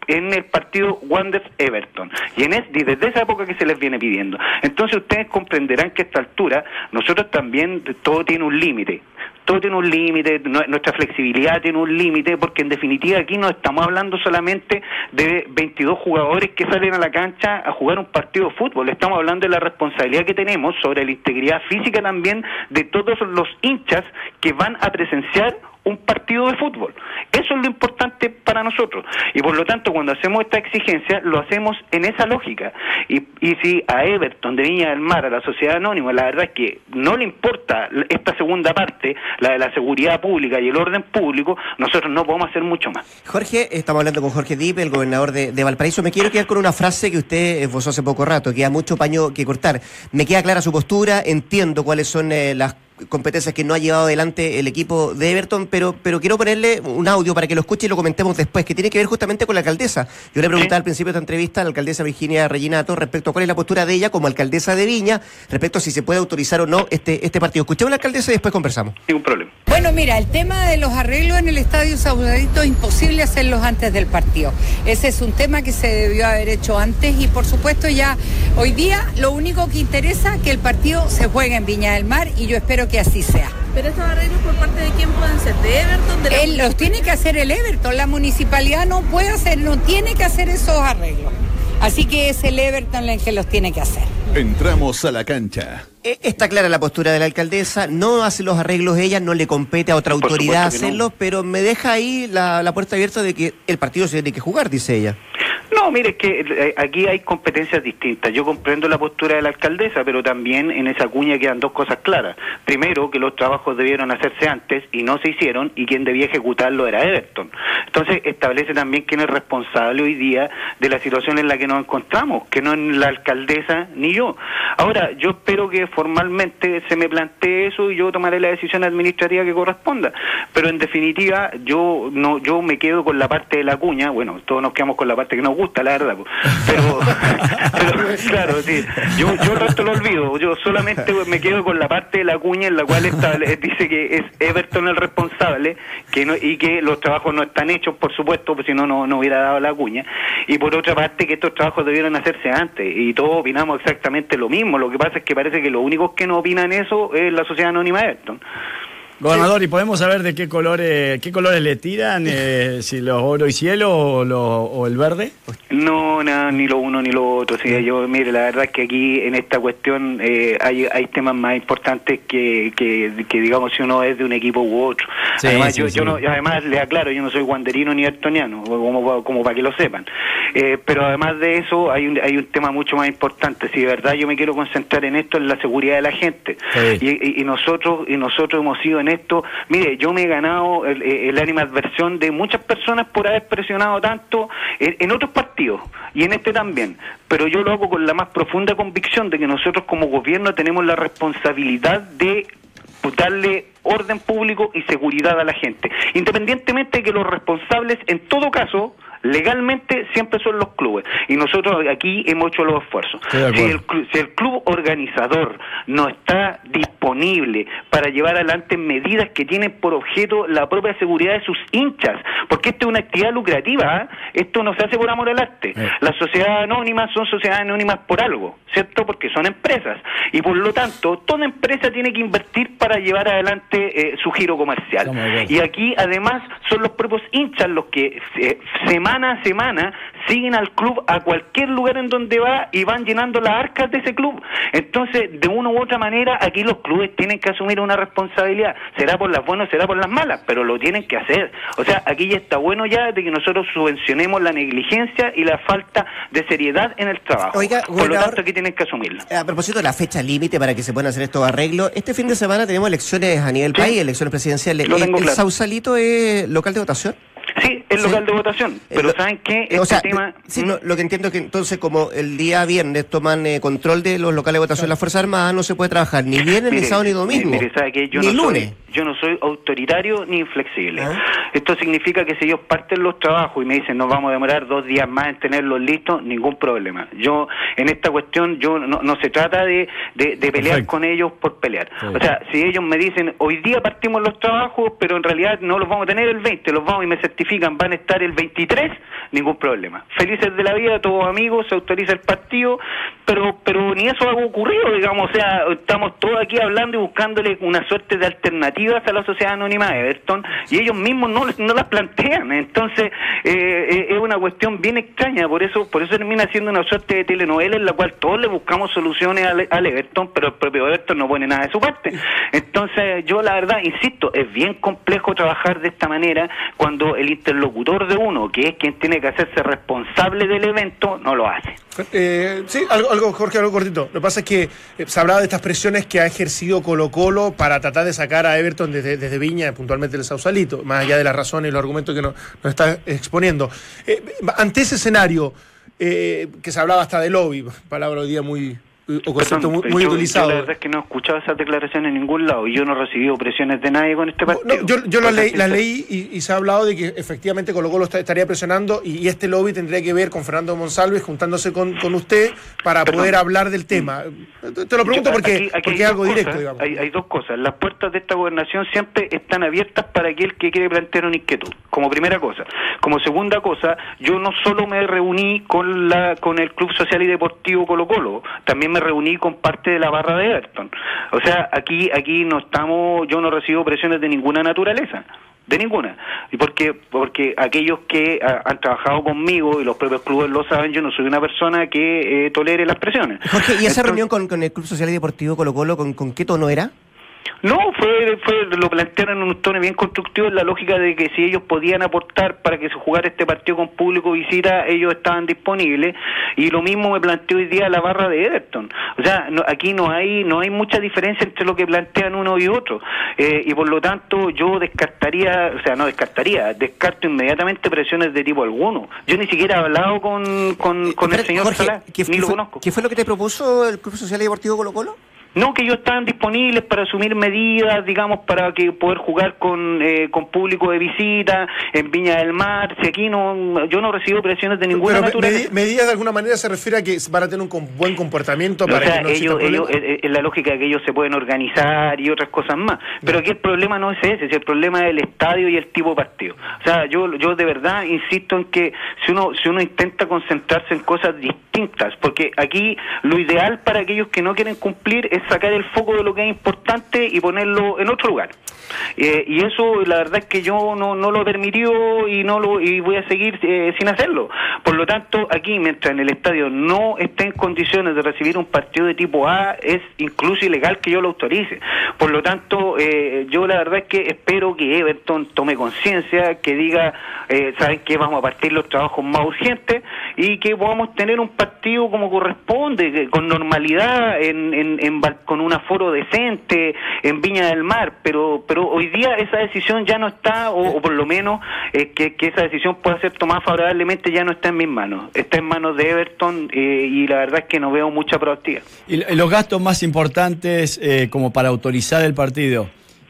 en el partido Wanderers Everton. Y en es, y desde esa época que se les viene pidiendo. Entonces ustedes comprenderán que a esta altura nosotros también todo tiene un límite. Todo tiene un límite, nu- nuestra flexibilidad tiene un límite, porque en definitiva aquí no estamos hablando solamente de 22 jugadores que salen a la cancha a jugar un partido de fútbol, estamos hablando de la responsabilidad que tenemos sobre la integridad física también de todos los hinchas que van a presenciar un partido de fútbol. Eso es lo importante para nosotros. Y por lo tanto, cuando hacemos esta exigencia, lo hacemos en esa lógica. Y, y si a Everton de Viña del Mar, a la sociedad anónima, la verdad es que no le importa esta segunda parte, la de la seguridad pública y el orden público, nosotros no podemos hacer mucho más. Jorge, estamos hablando con Jorge Dip, el gobernador de, Valparaíso. Me quiero quedar con una frase que usted esbozó hace poco rato, que hay mucho paño que cortar. Me queda clara su postura, entiendo cuáles son eh, las competencias que no ha llevado adelante el equipo de Everton, pero, pero quiero ponerle un audio para que lo escuche y lo comentemos después, que tiene que ver justamente con la alcaldesa. Yo le preguntaba Sí. al principio de esta entrevista a la alcaldesa Virginia Reginato respecto a cuál es la postura de ella como alcaldesa de Viña, respecto a si se puede autorizar o no este, este partido. Escuchemos a la alcaldesa y después conversamos. Ningún problema. Bueno, mira, el tema de los arreglos en el Estadio Sausalito es imposible hacerlos antes del partido. Ese es un tema que se debió haber hecho antes y por supuesto ya hoy día lo único que interesa es que el partido se juegue en Viña del Mar y yo espero que así sea. Pero estos arreglos por parte de quién pueden ser, de Everton, de la Él los tiene que hacer el Everton, la municipalidad no puede hacer, no tiene que hacer esos arreglos. Así que es el Everton el que los tiene que hacer. Entramos a la cancha. Eh, Está clara la postura de la alcaldesa, no hace los arreglos ella, no le compete a otra autoridad no. hacerlos, pero me deja ahí la, la puerta abierta de que el partido se tiene que jugar, dice ella. No, mire, es que eh, aquí hay competencias distintas. Yo comprendo la postura de la alcaldesa, pero también en esa cuña quedan dos cosas claras. Primero, que los trabajos debieron hacerse antes y no se hicieron, y quien debía ejecutarlo era Everton. Entonces, establece también quién es responsable hoy día de la situación en la que nos encontramos, que no es la alcaldesa ni yo. Ahora, yo espero que formalmente se me plantee eso y yo tomaré la decisión administrativa que corresponda. Pero en definitiva, yo no yo me quedo con la parte de la cuña, bueno, todos nos quedamos con la parte que nos gusta, la verdad, pero, pero, claro, sí, yo, yo el resto lo olvido, yo solamente me quedo con la parte de la cuña en la cual estable- dice que es Everton el responsable que no, y que los trabajos no están hechos, por supuesto, pues si no, no no hubiera dado la cuña, y por otra parte que estos trabajos debieron hacerse antes, y todos opinamos exactamente lo mismo, lo que pasa es que parece que los únicos que no opinan eso es la sociedad anónima Everton. Gobernador, ¿y podemos saber de qué colores, qué colores le tiran? eh, si los oro y cielo o, lo- o el verde. No, no, ni lo uno ni lo otro. Sí, yo, mire, la verdad es que aquí en esta cuestión eh, hay, hay temas más importantes que, que, que, digamos, si uno es de un equipo u otro. Sí, además, sí, yo, yo no, además, le aclaro, yo no soy guanderino ni ertoniano, como, como para que lo sepan. Eh, pero además de eso, hay un, hay un tema mucho más importante. Si de verdad yo me quiero concentrar en esto, en la seguridad de la gente. Sí. Y, y- y nosotros y nosotros hemos sido en esto. Mire, yo me he ganado el, el ánima adversión de muchas personas por haber presionado tanto en, en otros partidos y en este también. Pero yo lo hago con la más profunda convicción de que nosotros como gobierno tenemos la responsabilidad de darle orden público y seguridad a la gente. Independientemente de que los responsables, en todo caso, legalmente siempre son los clubes. Y nosotros aquí hemos hecho los esfuerzos. Si el, si el club organizador no está disponible para llevar adelante medidas que tienen por objeto la propia seguridad de sus hinchas, porque esto es una actividad lucrativa, ¿ah? esto no se hace por amor al arte. Eh. Las sociedades anónimas son sociedades anónimas por algo, ¿cierto? Porque son empresas y por lo tanto toda empresa tiene que invertir para llevar adelante eh, su giro comercial. Y aquí además son los propios hinchas los que eh, semana a semana siguen al club a cualquier lugar en donde va y van llenando las arcas de ese club. Entonces, de una u otra manera, aquí los clubes tienen que asumir una responsabilidad. Será por las buenas, será por las malas, pero lo tienen que hacer. O sea, aquí ya está bueno ya de que nosotros subvencionemos la negligencia y la falta de seriedad en el trabajo. Oiga, por lo tanto, aquí tienen que asumirlo. A propósito de la fecha límite para que se puedan hacer estos arreglos, este fin de semana tenemos elecciones a nivel Sí. país, elecciones presidenciales. Lo ¿El, tengo el claro. Sausalito es local de votación? Sí, es Sí. local de votación, Eh, pero lo- ¿saben qué? eh, Este o sea, tema... eh, sí, ¿Mm? no, lo que entiendo es que entonces como el día viernes toman eh, control de los locales de votación de las Fuerzas Armadas, no se puede trabajar ni viernes, ni sábado, ni domingo. Mire, ¿sabe qué? Yo ni no lunes. Soy, yo no soy autoritario ni inflexible. Ah. Esto significa que si ellos parten los trabajos y me dicen nos vamos a demorar dos días más en tenerlos listos, ningún problema. Yo, en esta cuestión, yo no, no se trata de, de, de pelear Perfecto. con ellos por pelear. Sí. O sea, si ellos me dicen hoy día partimos los trabajos, pero en realidad no los vamos a tener el 20, los vamos y me certifican, van a estar el 23, ningún problema. Felices de la vida, todos amigos, se autoriza el partido, pero pero ni eso ha ocurrido, digamos, o sea, estamos todos aquí hablando y buscándole una suerte de alternativas a la sociedad anónima de Everton y ellos mismos no, no las plantean, entonces eh, eh, es una cuestión bien extraña, por eso por eso termina siendo una suerte de telenovela en la cual todos le buscamos soluciones al, al Everton, pero el propio Everton no pone nada de su parte. Entonces yo la verdad, insisto, es bien complejo trabajar de esta manera cuando el interlocutor de uno, que es quien tiene que hacerse responsable del evento, no lo hace. Eh, sí, algo, algo, Jorge, algo cortito. Lo que pasa es que eh, se hablaba de estas presiones que ha ejercido Colo Colo para tratar de sacar a Everton desde, desde Viña, puntualmente del Sausalito, más allá de las razones y los argumentos que nos, nos está exponiendo. Eh, ante ese escenario, eh, que se hablaba hasta de lobby, palabra hoy día muy, o concepto Perdón, muy, muy yo- utilizado. yo la verdad es que no he escuchado esas declaraciones en ningún lado y yo no he recibido presiones de nadie con este partido. No, yo yo leí, las sincera. leí y, y se ha hablado de que efectivamente Colo Colo estaría presionando y, y este lobby tendría que ver con Fernando Monsalves juntándose con, con usted para Perdón. poder hablar del tema. Te, te lo pregunto Yo- porque, aquí- aquí porque hay es algo dos directo, cosas, digamos. Hay, hay dos cosas. Las puertas de esta gobernación siempre están abiertas para aquel que quiere plantear una inquietud, como primera cosa. Como segunda cosa, yo no solo me reuní con la con el Club Social y Deportivo Colo Colo, también me reuní con parte de la barra de Everton. O sea, aquí aquí no estamos, yo no recibo presiones de ninguna naturaleza. De ninguna. Y porque, porque aquellos que ah, han trabajado conmigo y los propios clubes lo saben, yo no soy una persona que eh, tolere las presiones. Jorge, ¿y esa Entonces- reunión con, con el Club Social y Deportivo Colo Colo, ¿con, con qué tono era? No, fue, fue lo plantearon en un tono bien constructivo en la lógica de que si ellos podían aportar para que se jugara este partido con público visita, ellos estaban disponibles y lo mismo me planteó hoy día la barra de Everton. O sea, no- aquí no hay no hay mucha diferencia entre lo que plantean uno y otro Eh, y por lo tanto yo descartaría, o sea, no descartaría, descarto inmediatamente presiones de tipo alguno. Yo ni siquiera he hablado con, con, con el señor Jorge, Salá, ¿qué, ni qué lo fue, conozco. ¿Qué fue lo que te propuso el Club Social y Deportivo Colo Colo? No, que ellos estaban disponibles para asumir medidas, digamos, para que poder jugar con, eh, con público de visita en Viña del Mar. Si aquí no, yo no recibo presiones de ninguna Pero naturaleza. medi- medidas de alguna manera se refiere a que van a tener un buen comportamiento O para sea, que no ellos, ellos, problema. eh, eh, es la lógica de que ellos se pueden organizar y otras cosas más. Pero aquí el problema no es ese, si el problema es el estadio y el tipo de partido. O sea, yo, yo de verdad insisto en que si uno, si uno intenta concentrarse en cosas distintas, porque aquí lo ideal para aquellos que no quieren cumplir es sacar el foco de lo que es importante y ponerlo en otro lugar. Eh, y eso la verdad es que yo no, no lo permitió y no lo y voy a seguir eh, sin hacerlo. Por lo tanto, aquí mientras en el estadio no esté en condiciones de recibir un partido de tipo A, es incluso ilegal que yo lo autorice. Por lo tanto, eh, yo la verdad es que espero que Everton tome conciencia, que diga, eh, saben que vamos a partir los trabajos más urgentes y que podamos tener un partido como corresponde, con normalidad, en, en, en con un aforo decente, en Viña del Mar, pero pero hoy día esa decisión ya no está, o, por lo menos eh, que, esa decisión pueda ser tomada favorablemente ya no está en mis manos, está en manos de Everton eh, y la verdad es que no veo mucha proactividad. Y los gastos más importantes eh, como para autorizar el partido,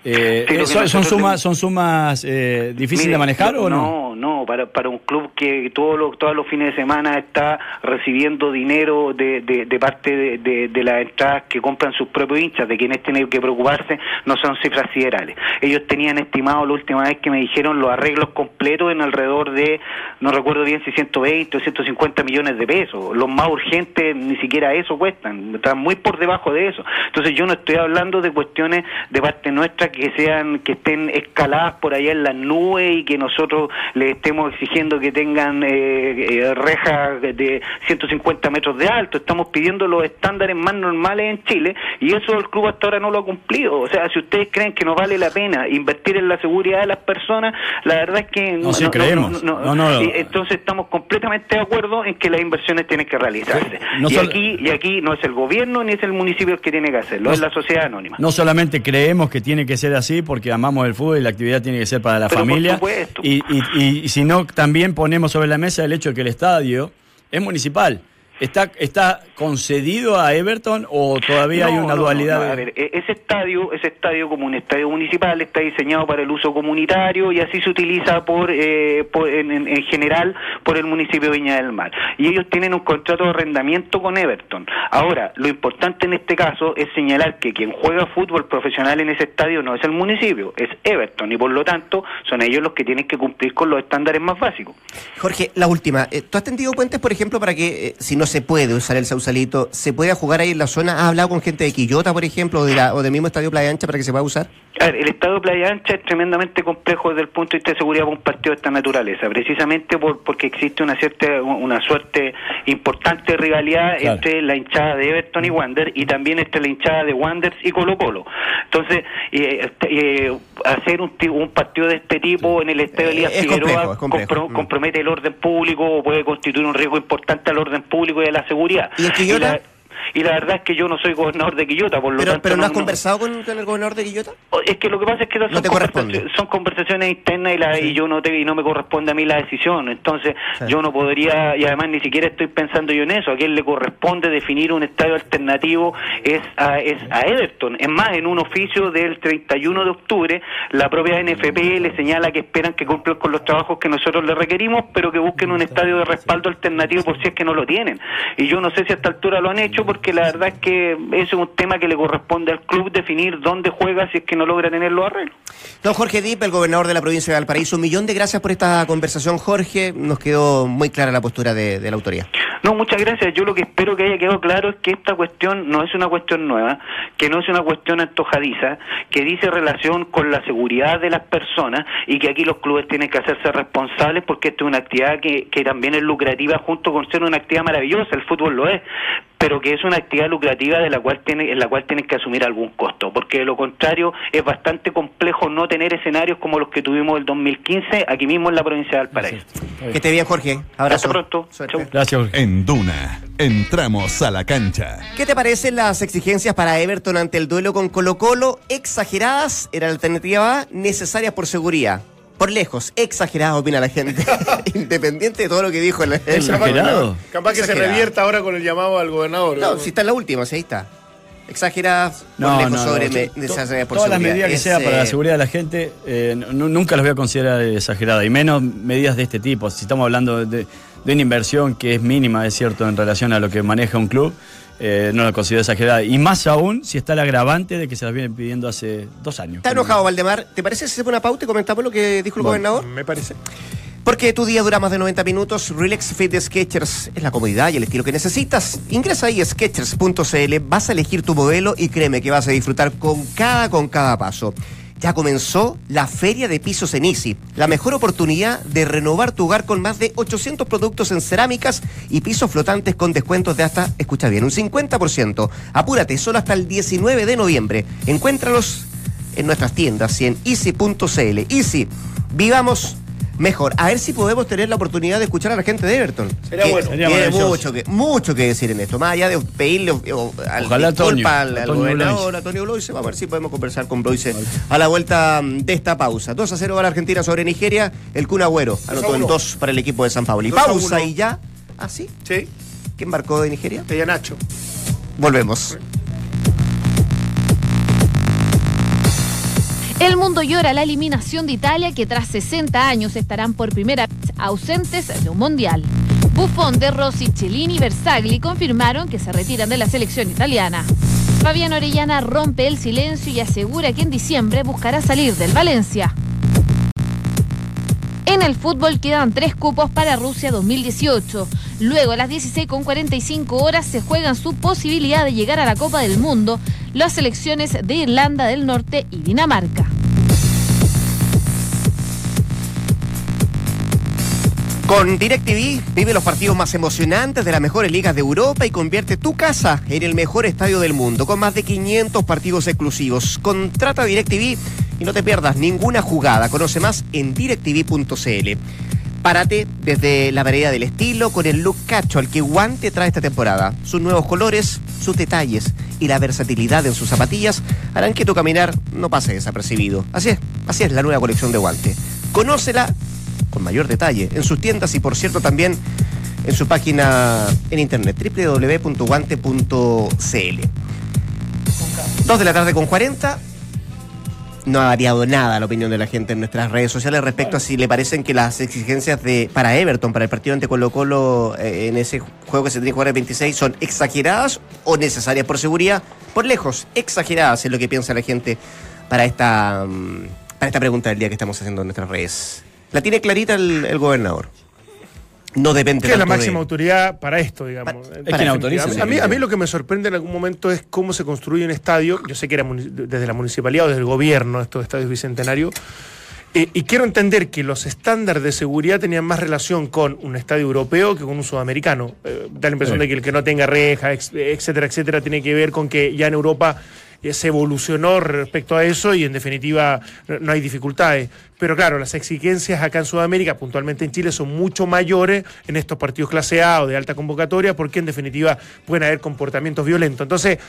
eh, Sí, que ¿son, sumas, son sumas eh, difíciles de manejar o no? No, no, para, para un club que todos los, todos los fines de semana está recibiendo dinero de, de, de parte de, de, de las entradas que compran sus propios hinchas, de quienes tienen que preocuparse, no son cifras siderales. Ellos tenían estimado la última vez que me dijeron los arreglos completos en alrededor de, no recuerdo bien si 120 o 150 millones de pesos. Los más urgentes ni siquiera eso cuestan, están muy por debajo de eso. Entonces yo no estoy hablando de cuestiones de parte nuestra que sean, que estén escaladas por allá en las nubes y que nosotros le estemos exigiendo que tengan eh, eh, rejas de 150 metros de alto. Estamos pidiendo los estándares más normales en Chile y eso el club hasta ahora no lo ha cumplido. O sea, si ustedes creen que no vale la pena invertir en la seguridad de las personas, la verdad es que No, sí, creemos. No, no. Y entonces estamos completamente de acuerdo en que las inversiones tienen que realizarse. Y aquí y aquí no es el gobierno ni es el municipio el que tiene que hacerlo, es la sociedad anónima. No solamente creemos que tiene que ser así porque amamos el fútbol y la actividad tiene que ser para la Pero familia, y, y, y- y sino también ponemos sobre la mesa el hecho de que el estadio es municipal. ¿Está, está concedido a Everton o todavía hay una no, dualidad? no, a ver, e- ese estadio, ese estadio como un estadio municipal está diseñado para el uso comunitario y así se utiliza por, eh, por- en, en- en general por el municipio de Viña del Mar. Y ellos tienen un contrato de arrendamiento con Everton. Ahora, lo importante en este caso es señalar que quien juega fútbol profesional en ese estadio no es el municipio, es Everton y por lo tanto son ellos los que tienen que cumplir con los estándares más básicos. Jorge, la última. Eh, ¿Tú has tendido puentes, por ejemplo, para que, eh, si no se puede usar el Se pueda jugar ahí en la zona? ¿Has hablado con gente de Quillota, por ejemplo, o, de la- o del mismo Estadio Playa Ancha para que se pueda usar? A ver, el estado de Playa Ancha es tremendamente complejo desde el punto de vista de seguridad para un partido de esta naturaleza, precisamente por, porque existe una cierta una suerte importante de rivalidad Claro. entre la hinchada de Everton y Wander y también entre la hinchada de Wanderers y Colo Colo. Entonces, eh, este, eh, hacer un, ti- un partido de este tipo en el estadio Eh, Elías es Figueroa complejo, es complejo. compro- Mm. compromete el orden público o puede constituir un riesgo importante al orden público y a la seguridad. ¿Y en Quillota? Y la verdad es que yo no soy gobernador de Quillota, por lo Pero, tanto... pero no has no- conversado con, el gobernador de Quillota? o- Es que lo que pasa es que No son, te conversaciones, son conversaciones internas y, la, y yo no te, y no me corresponde a mí la decisión. Entonces Sí. yo no podría y además ni siquiera estoy pensando yo en eso. A quien le corresponde definir un estadio alternativo es a, es a Everton. Es más, en un oficio del 31 de octubre la propia NFP le señala que esperan que cumplan con los trabajos que nosotros le requerimos, pero que busquen un estadio de respaldo alternativo por si es que no lo tienen. Y yo no sé si a esta altura lo han hecho porque la verdad es que eso es un tema que le corresponde al club definir dónde juega si es que no logra tener los arreglos. Don Jorge Dip, el gobernador de la provincia de Valparaíso, un millón de gracias por esta conversación, Jorge. Nos quedó muy clara la postura de, de la autoridad. No, muchas gracias. Yo lo que espero que haya quedado claro es que esta cuestión no es una cuestión nueva, que no es una cuestión antojadiza, que dice relación con la seguridad de las personas y que aquí los clubes tienen que hacerse responsables porque esta es una actividad que, que también es lucrativa junto con ser una actividad maravillosa, el fútbol lo es, pero que es una actividad lucrativa de la cual tiene, en la cual tienen que asumir algún costo, porque de lo contrario es bastante complejo no tener escenarios como los que tuvimos el 2015 aquí mismo en la provincia de Valparaíso. Que esté bien, Jorge. Abrazo. Hasta pronto. Chau. Gracias, Jorge. En Duna, entramos a la cancha. ¿Qué te parecen las exigencias para Everton ante el duelo con Colo Colo? Exageradas, era la alternativa A, necesarias por seguridad. Por lejos, exageradas opina la gente. Independiente de todo lo que dijo el... el- Exagerado. Capaz que se Exagerado. revierta ahora con el llamado al gobernador. No, si está en la última, sí, ahí está. Exageradas, por No, lejos no, sobre To- me- to- por Todas las medidas que Es, sea para la seguridad de la gente, eh, nu- nunca las voy a considerar exageradas, y menos medidas de este tipo. Si estamos hablando de, de una inversión que es mínima, es cierto, en relación a lo que maneja un club, eh, no la considero exagerada. Y más aún si está el agravante de que se las vienen pidiendo hace dos años. Está enojado, Valdemar. ¿Te parece si se pone una pauta y comentamos lo que dijo el Bueno. gobernador? Me parece. Porque tu día dura más de 90 minutos, Relax Fit de Sketchers es la comodidad y el estilo que necesitas. Ingresa ahí a Sketchers.cl, vas a elegir tu modelo y créeme que vas a disfrutar con cada, con cada paso. Ya comenzó la Feria de Pisos en Easy, la mejor oportunidad de renovar tu hogar con más de 800 productos en cerámicas y pisos flotantes con descuentos de hasta, escucha bien, un 50%. Apúrate, solo hasta el 19 de noviembre. Encuéntralos en nuestras tiendas y en easy.cl. Easy, vivamos mejor. A ver si podemos tener la oportunidad de escuchar a la gente de Everton. Sería que bueno. Sería tiene mucho que, mucho que decir en esto. Más allá de pedirle o, o, al, Ojalá disculpa Toño, al, al Antonio gobernador. Antonio Bloise. Vamos a ver si podemos conversar con Bloise a la vuelta de esta pausa. 2 a 0 va la Argentina sobre Nigeria. El Kun Agüero anotó en uno. 2 para el equipo de San Pablo. Y Dos a pausa y ya. ¿Ah, sí? Sí, ¿Quién marcó de Nigeria? de Nacho. Volvemos. El mundo llora la eliminación de Italia que tras 60 años estarán por primera vez ausentes de un mundial. Buffon, De Rossi, Cellini y Bersagli confirmaron que se retiran de la selección italiana. Fabián Orellana rompe el silencio y asegura que en diciembre buscará salir del Valencia. En el fútbol quedan tres cupos para Rusia 2018. Luego a las 16.45 horas se juegan su posibilidad de llegar a la Copa del Mundo las selecciones de Irlanda del Norte y Dinamarca. Con DirecTV vive los partidos más emocionantes de las mejores ligas de Europa y convierte tu casa en el mejor estadio del mundo con más de 500 partidos exclusivos. Contrata DirecTV y no te pierdas ninguna jugada. Conoce más en directv.cl. Párate desde la variedad del estilo con el look cacho al que Guante trae esta temporada. Sus nuevos colores, sus detalles y la versatilidad en sus zapatillas harán que tu caminar no pase desapercibido. Así es, así es la nueva colección de Guante. Conócela con mayor detalle en sus tiendas y por cierto también en su página en internet www.guante.cl. Dos de la tarde con 40 no ha variado nada la opinión de la gente en nuestras redes sociales respecto a si le parecen que las exigencias de para Everton, para el partido ante Colo Colo eh, en ese juego que se tiene que jugar el 26 son exageradas o necesarias por seguridad, por lejos, exageradas es lo que piensa la gente para esta, mm, para esta pregunta del día que estamos haciendo en nuestras redes. La tiene clarita el, el gobernador. No depende Que es la de- máxima autoridad para esto, digamos. Pa- para- quien autoriza. A mí, a mí lo que me sorprende en algún momento es cómo se construye un estadio. Yo sé que era desde la municipalidad o desde el gobierno, estos estadios bicentenarios. Eh, y quiero entender que los estándares de seguridad tenían más relación con un estadio europeo que con un sudamericano. Eh, da la impresión Sí. de que el que no tenga reja, etcétera, etcétera, tiene que ver con que ya en Europa se evolucionó respecto a eso y en definitiva no- hay dificultades. Pero claro, las exigencias acá en Sudamérica, puntualmente en Chile, son mucho mayores en estos partidos clase A o de alta convocatoria porque en definitiva pueden haber comportamientos violentos. Entonces,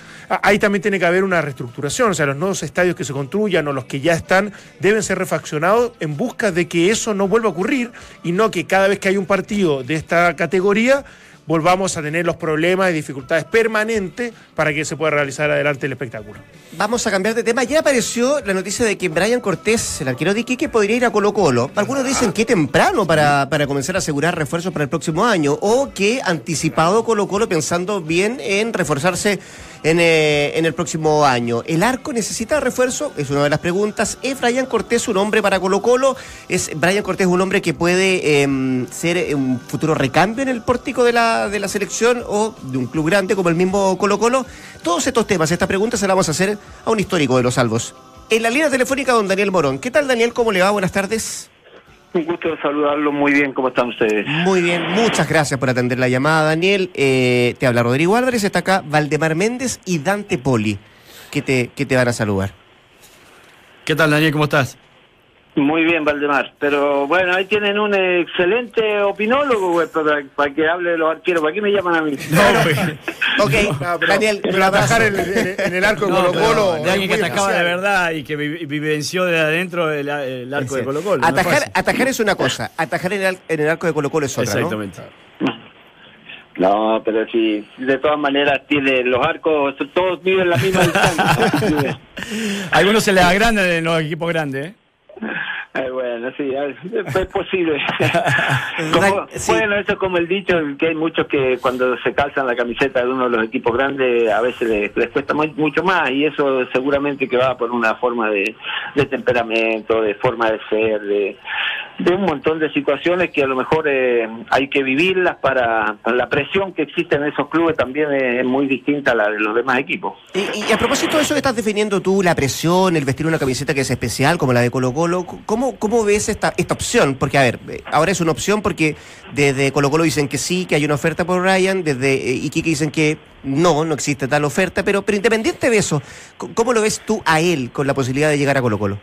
ahí también tiene que haber una reestructuración, o sea, los nuevos estadios que se construyan o los que ya están deben ser refaccionados en busca de que eso no vuelva a ocurrir y no que cada vez que hay un partido de esta categoría volvamos a tener los problemas y dificultades permanentes para que se pueda realizar adelante el espectáculo. Vamos a cambiar de tema. Ya apareció la noticia de que Brian Cortés, el arquero de Iquique, podría ir a Colo Colo. Algunos dicen que temprano para, para comenzar a asegurar refuerzos para el próximo año o que anticipado Colo Colo pensando bien en reforzarse en, eh, en el próximo año. ¿El arco necesita refuerzo? Es una de las preguntas. ¿Es Brian Cortés un hombre para Colo Colo? ¿Es Brian Cortés un hombre que puede em, ser eh, un futuro recambio en el pórtico de la, de la selección o de un club grande como el mismo Colo Colo? Todos estos temas, estas preguntas se las vamos a hacer a un histórico de los salvos. En la línea telefónica, don Daniel Morón. ¿Qué tal, Daniel? ¿Cómo le va? Buenas tardes. Un gusto saludarlo muy bien, ¿cómo están ustedes? Muy bien, muchas gracias por atender la llamada, Daniel. Eh, te habla Rodrigo Álvarez, está acá Valdemar Méndez y Dante Poli, que te, que te van a saludar. ¿Qué tal, Daniel? ¿Cómo estás? Muy bien, Valdemar. Pero bueno, ahí tienen un excelente opinólogo güey, para, para que hable de los arqueros. ¿Para qué me llaman a mí? Ok, Daniel, Pero atajar en, en- en el arco de No, Colo Colo. de alguien que atacaba de verdad y que vi- vivenció de adentro el, el arco de Colo Colo. Atajar, atajar es una cosa, atajar en el, en el arco de Colo Colo es otra, ¿no? Exactamente. No, pero sí, de todas maneras tiene los arcos, todos viven la misma distancia. Algunos se les agrandan en los equipos grandes, ¿eh? Eh, bueno, sí, es posible. Como- Sí. Bueno, eso es como el dicho, que hay muchos que cuando se calzan la camiseta de uno de los equipos grandes a veces les, les cuesta mu- mucho más y eso seguramente que va por una forma de, de temperamento, de forma de ser, de, de un montón de situaciones que a lo mejor eh, hay que vivirlas para, la presión que existe en esos clubes también es, muy distinta a la de los demás equipos. Y, a propósito de eso que estás definiendo tú, la presión, el vestir una camiseta que es especial, como la de Colo Colo, ¿cómo, cómo ves esta, esta opción? Porque, a ver, eh, ahora es una opción porque desde Colo Colo dicen que sí, que hay una oferta por Ryan, desde eh, Iquique dicen que no, no existe tal oferta, pero, pero independiente de eso, ¿cómo lo ves tú a él con la posibilidad de llegar a Colo Colo?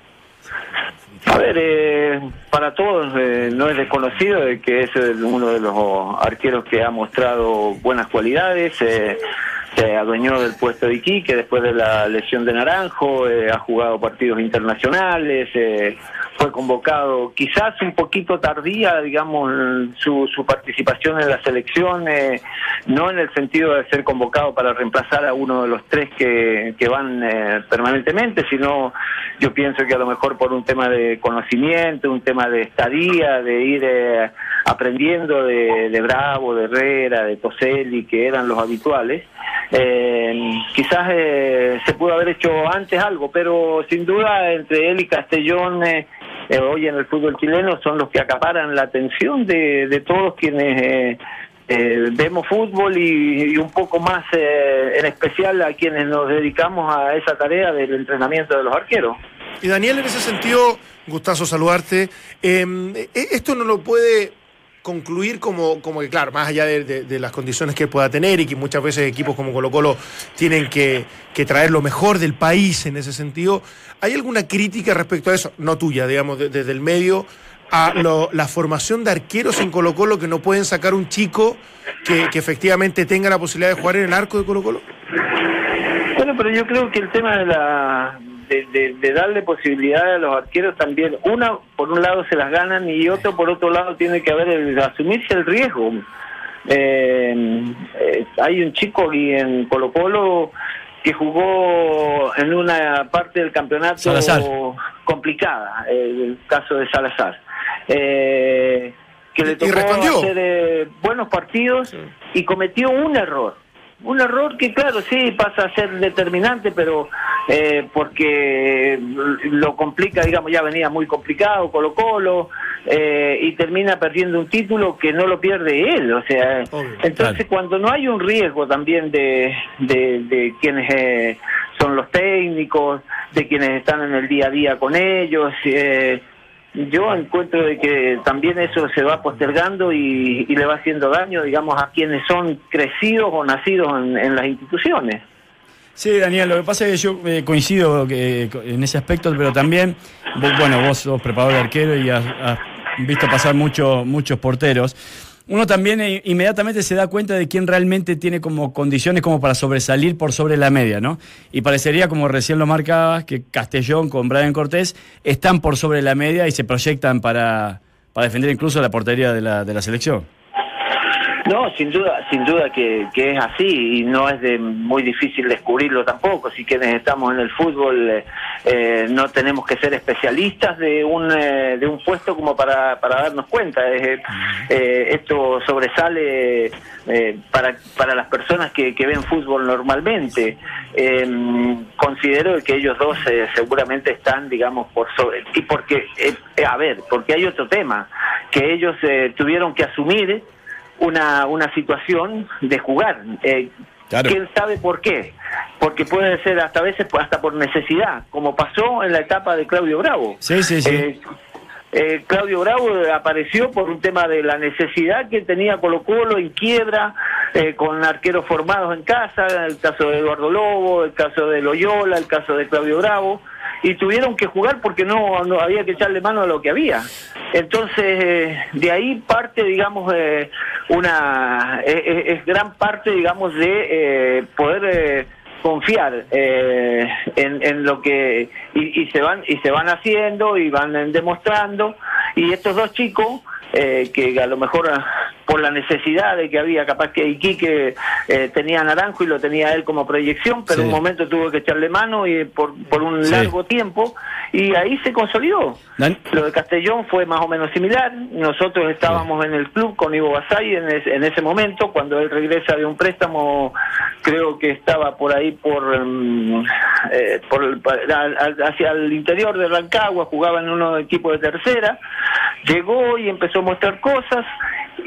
A ver, eh, para todos eh, no es desconocido de que es uno de los arqueros que ha mostrado buenas cualidades. eh, se adueñó del puesto de Iquique después de la lesión de Naranjo, eh, ha jugado partidos internacionales, eh, fue convocado, quizás un poquito tardía, digamos, su, su participación en la selección, eh, no en el sentido de ser convocado para reemplazar a uno de los tres que, que van eh, permanentemente, sino yo pienso que a lo mejor por un tema de conocimiento, un tema de estadía, de ir eh, aprendiendo de, de Bravo, de Herrera, de Toselli, que eran los habituales. Eh, quizás eh, se pudo haber hecho antes algo, pero sin duda entre él y Castellón eh, hoy en el fútbol chileno son los que acaparan la atención de, de todos quienes eh, eh, vemos fútbol y, y un poco más eh, en especial a quienes nos dedicamos a esa tarea del entrenamiento de los arqueros. Y Daniel, en ese sentido, gustazo saludarte. Eh, esto no lo puede concluir como, como que, claro, más allá de, las condiciones que pueda tener y que muchas veces equipos como Colo Colo tienen que, que traer lo mejor del país en ese sentido, ¿hay alguna crítica respecto a eso? No tuya, digamos, de- desde el medio, a lo- la formación de arqueros en Colo Colo que no pueden sacar un chico que, que efectivamente tenga la posibilidad de jugar en el arco de Colo Colo? Bueno, pero yo creo que el tema de la de, de- de darle posibilidades a los arqueros también, una por un lado se las ganan y otro por otro lado tiene que haber el asumirse el riesgo. Eh, eh, hay un chico aquí en Colo Colo que jugó en una parte del campeonato Salazar. complicada, el caso de Salazar. Eh, que le tocó respondió. hacer eh, buenos partidos y cometió un error. Un error que, claro, sí pasa a ser determinante, pero eh, porque lo complica, digamos, ya venía muy complicado Colo-Colo eh, y termina perdiendo un título que no lo pierde él. O sea, Obvio. entonces cuando no hay un riesgo también de, de, de quienes eh, son los técnicos, de quienes están en el día a día con ellos, eh, yo encuentro de que también eso se va postergando y, y le va haciendo daño, digamos, a quienes son crecidos o nacidos en, en las instituciones. Sí, Daniel, lo que pasa es que yo eh, coincido que- en ese aspecto, pero también, vos- bueno, vos sos preparador de arquero y has, has visto pasar mucho- muchos porteros. Uno también eh, inmediatamente se da cuenta de quién realmente tiene como condiciones como para sobresalir por sobre la media, ¿no? Y parecería, como recién lo marcabas, que Castellón con Brian Cortés están por sobre la media y se proyectan para, para defender incluso la portería de la, de la selección. No, sin duda, sin duda que, que es así y no es de muy difícil descubrirlo tampoco. Si quienes estamos en el fútbol eh, eh, no tenemos que ser especialistas de un eh, de un puesto como para, para darnos cuenta. Eh, esto sobresale para para las personas que, que ven fútbol normalmente. Eh, considero que ellos dos seguramente están, digamos, por sobre y porque a ver, porque hay otro tema que ellos tuvieron que asumir una, una situación de jugar. Eh, Claro. ¿Quién sabe por qué? Porque puede ser hasta veces hasta por necesidad, como pasó en la etapa de Claudio Bravo. Sí, sí, sí. Eh, eh, Claudio Bravo apareció por un tema de la necesidad que tenía Colo Colo en quiebra, eh, con arqueros formados en casa, el caso de Eduardo Lobo, el caso de Loyola, el caso de Claudio Bravo, y tuvieron que jugar porque no, no había que echarle mano a lo que había. Entonces, eh, de ahí parte, digamos, eh, una eh, eh, es gran parte, digamos, de eh, poder confiar eh, en, en lo que y, y se van y se van haciendo y van demostrando y estos dos chicos eh, que a lo mejor por la necesidad de que había capaz que Iquique eh, tenía Naranjo y lo tenía él como proyección pero Sí. un momento tuvo que echarle mano y por, por un Sí. largo tiempo y ahí se consolidó Dan- lo de Castellón fue más o menos similar. Nosotros estábamos en el club con Ivo Basay en, es- en ese momento, cuando él regresa de un préstamo, creo que estaba por ahí por, mm, eh, por el- al- hacia el interior de Rancagua, jugaba en unos equipos de tercera, llegó y empezó a mostrar cosas.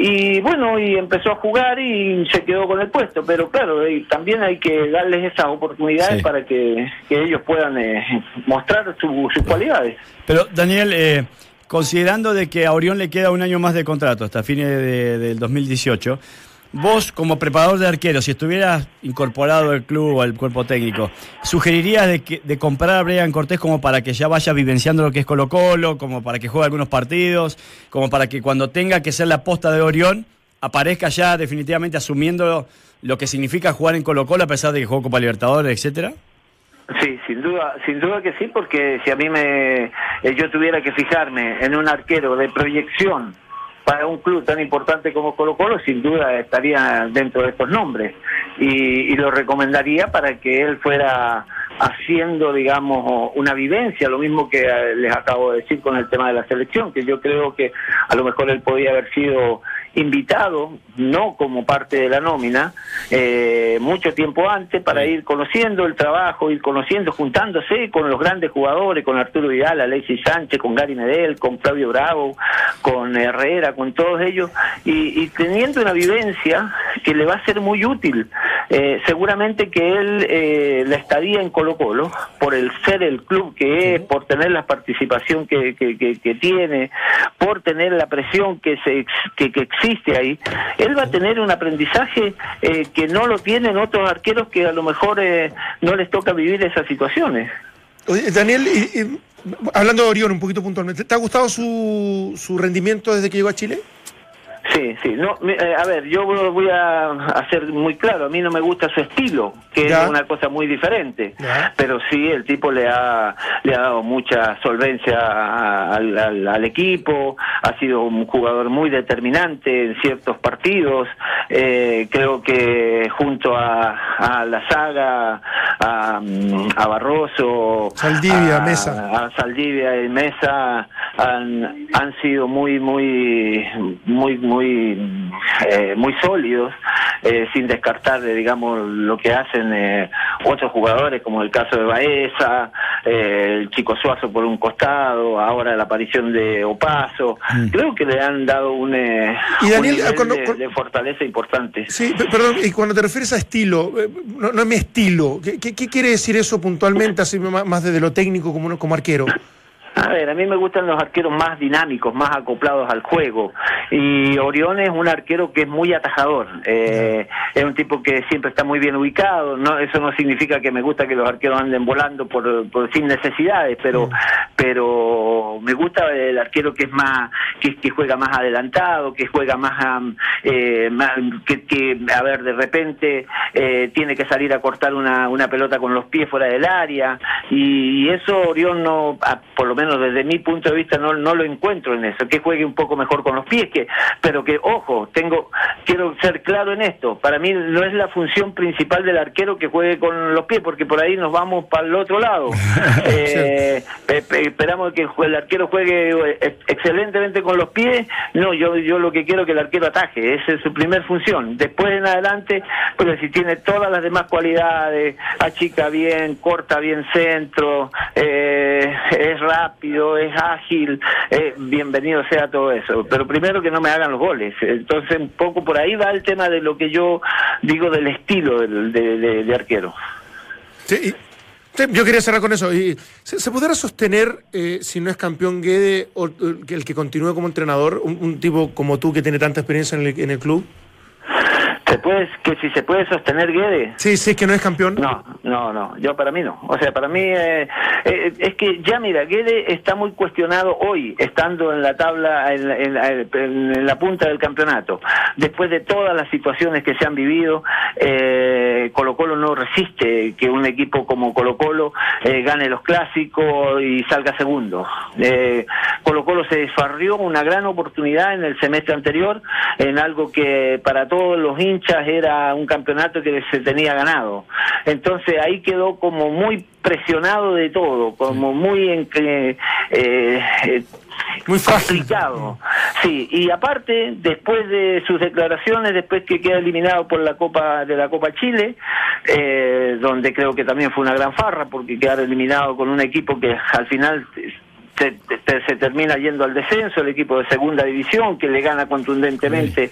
Y bueno, y empezó a jugar y se quedó con el puesto, pero claro, también hay que darles esas oportunidades Sí. para que, que ellos puedan eh, mostrar su- sus cualidades. Pero Daniel, eh, considerando de que a Orión le queda un año más de contrato hasta fines de- del 2018, vos como preparador de arqueros, si estuvieras incorporado al club o al cuerpo técnico, ¿sugerirías de, que, de comprar a Brian Cortés como para que ya vaya vivenciando lo que es Colo Colo, como para que juegue algunos partidos, como para que cuando tenga que ser la posta de Orión, aparezca ya definitivamente asumiendo lo que significa jugar en Colo Colo a pesar de que jugó Copa Libertadores, etcétera? Sí, sin duda, sin duda que sí, porque si a mí me eh, yo tuviera que fijarme en un arquero de proyección para un club tan importante como Colo Colo, sin duda estaría dentro de estos nombres. Y, y lo recomendaría para que él fuera haciendo, digamos, una vivencia, lo mismo que eh, les acabo de decir con el tema de la selección, que yo creo que a lo mejor él podía haber sido invitado, no como parte de la nómina, eh, mucho tiempo antes para ir conociendo el trabajo, ir conociendo, juntándose con los grandes jugadores, con Arturo Vidal, Alexis Sánchez, con Gary Medel, con Flavio Bravo, con Herrera, con todos ellos, y, y teniendo una vivencia que le va a ser muy útil. Eh, seguramente que él, eh, la estadía en Colo Colo, por el ser el club que es, por tener la participación que, que, que, que tiene, por tener la presión que, se, que, que existe ahí, él va a tener un aprendizaje eh, que no lo tienen otros arqueros que a lo mejor eh, no les toca vivir esas situaciones. Daniel, hablando de Orión un poquito puntualmente, ¿te ha gustado su, su rendimiento desde que llegó a Chile? Sí, sí. No, eh, a ver, yo voy a hacer muy claro, a mí no me gusta su estilo, que Ya. es una cosa muy diferente. Ya. Pero sí, el tipo le ha, le ha dado mucha solvencia a- al, al- al equipo, ha sido un jugador muy determinante en ciertos partidos. Eh, creo que junto a, a la saga, a, mm, a Barroso, Saldivia, a- Mesa. a Saldivia y Mesa han, han sido muy muy muy muy eh, muy sólidos eh, sin descartar eh, digamos lo que hacen eh, otros jugadores como el caso de Baeza eh, el chico Suazo por un costado ahora la aparición de Opaso creo que le han dado un, eh, Mm. Y Daniel, un nivel cuando- de, cuando- de fortaleza importante Sí, pe- perdón, y cuando te refieres a estilo, no, no es mi estilo, ¿qué, qué- qué quiere decir eso puntualmente, así más desde lo técnico como, como arquero? A ver, a mí me gustan los arqueros más dinámicos, más acoplados al juego. Y Orión es un arquero que es muy atajador. Eh, es un tipo que siempre está muy bien ubicado. No, eso no significa que me gusta que los arqueros anden volando por, por sin necesidades, pero, pero me gusta el arquero que es más, que, que juega más adelantado, que juega más, eh, más- que, que, a ver, de repente eh, tiene que salir a cortar una, una pelota con los pies fuera del área. Y, y eso Orión no, a- por lo menos desde mi punto de vista no, no lo encuentro en eso, que juegue un poco mejor con los pies, que, pero que, ojo, tengo, quiero ser claro en esto, para mí no es la función principal del arquero que juegue con los pies, porque por ahí nos vamos para el otro lado. Eh, esperamos que el arquero juegue eh, excelentemente con los pies, no, yo, yo lo que quiero es que el arquero ataje, esa es su primer función. Después en adelante, pero si tiene todas las demás cualidades, achica bien, corta bien centro, eh, es rápido, es ágil, eh, bienvenido sea todo eso. Pero primero que no me hagan los goles. Entonces, un poco por ahí va el tema de lo que yo digo del estilo del, de, de- de arquero. Sí, yo quería cerrar con eso. Y, ¿se, podrá sostener, eh, si no es campeón Guede, o, el que continúe como entrenador, un, tipo como tú que tiene tanta experiencia en el club? ¿Se puede, que si se puede sostener Guedes? Sí, sí, que no es campeón. No, no, no, yo para mí no. O sea, para mí eh, eh, es que ya mira, Guede está muy cuestionado hoy, estando en la tabla, en, en la punta del campeonato. Después de todas las situaciones que se han vivido, eh, Colo Colo no resiste que un equipo como Colo Colo eh, gane los clásicos y salga segundo. Eh, Colo Colo se desfarrió una gran oportunidad en el semestre anterior en algo que para todos los hinchas era un campeonato que se tenía ganado. Entonces ahí quedó como muy presionado de todo, como muy en que eh, eh, Muy fácil. complicado. Sí, y aparte, después de sus declaraciones, después que queda eliminado por la Copa de la Copa Chile, eh, donde creo que también fue una gran farra, porque quedar eliminado con un equipo que al final se, se- se termina yendo al descenso, el equipo de segunda división, que le gana contundentemente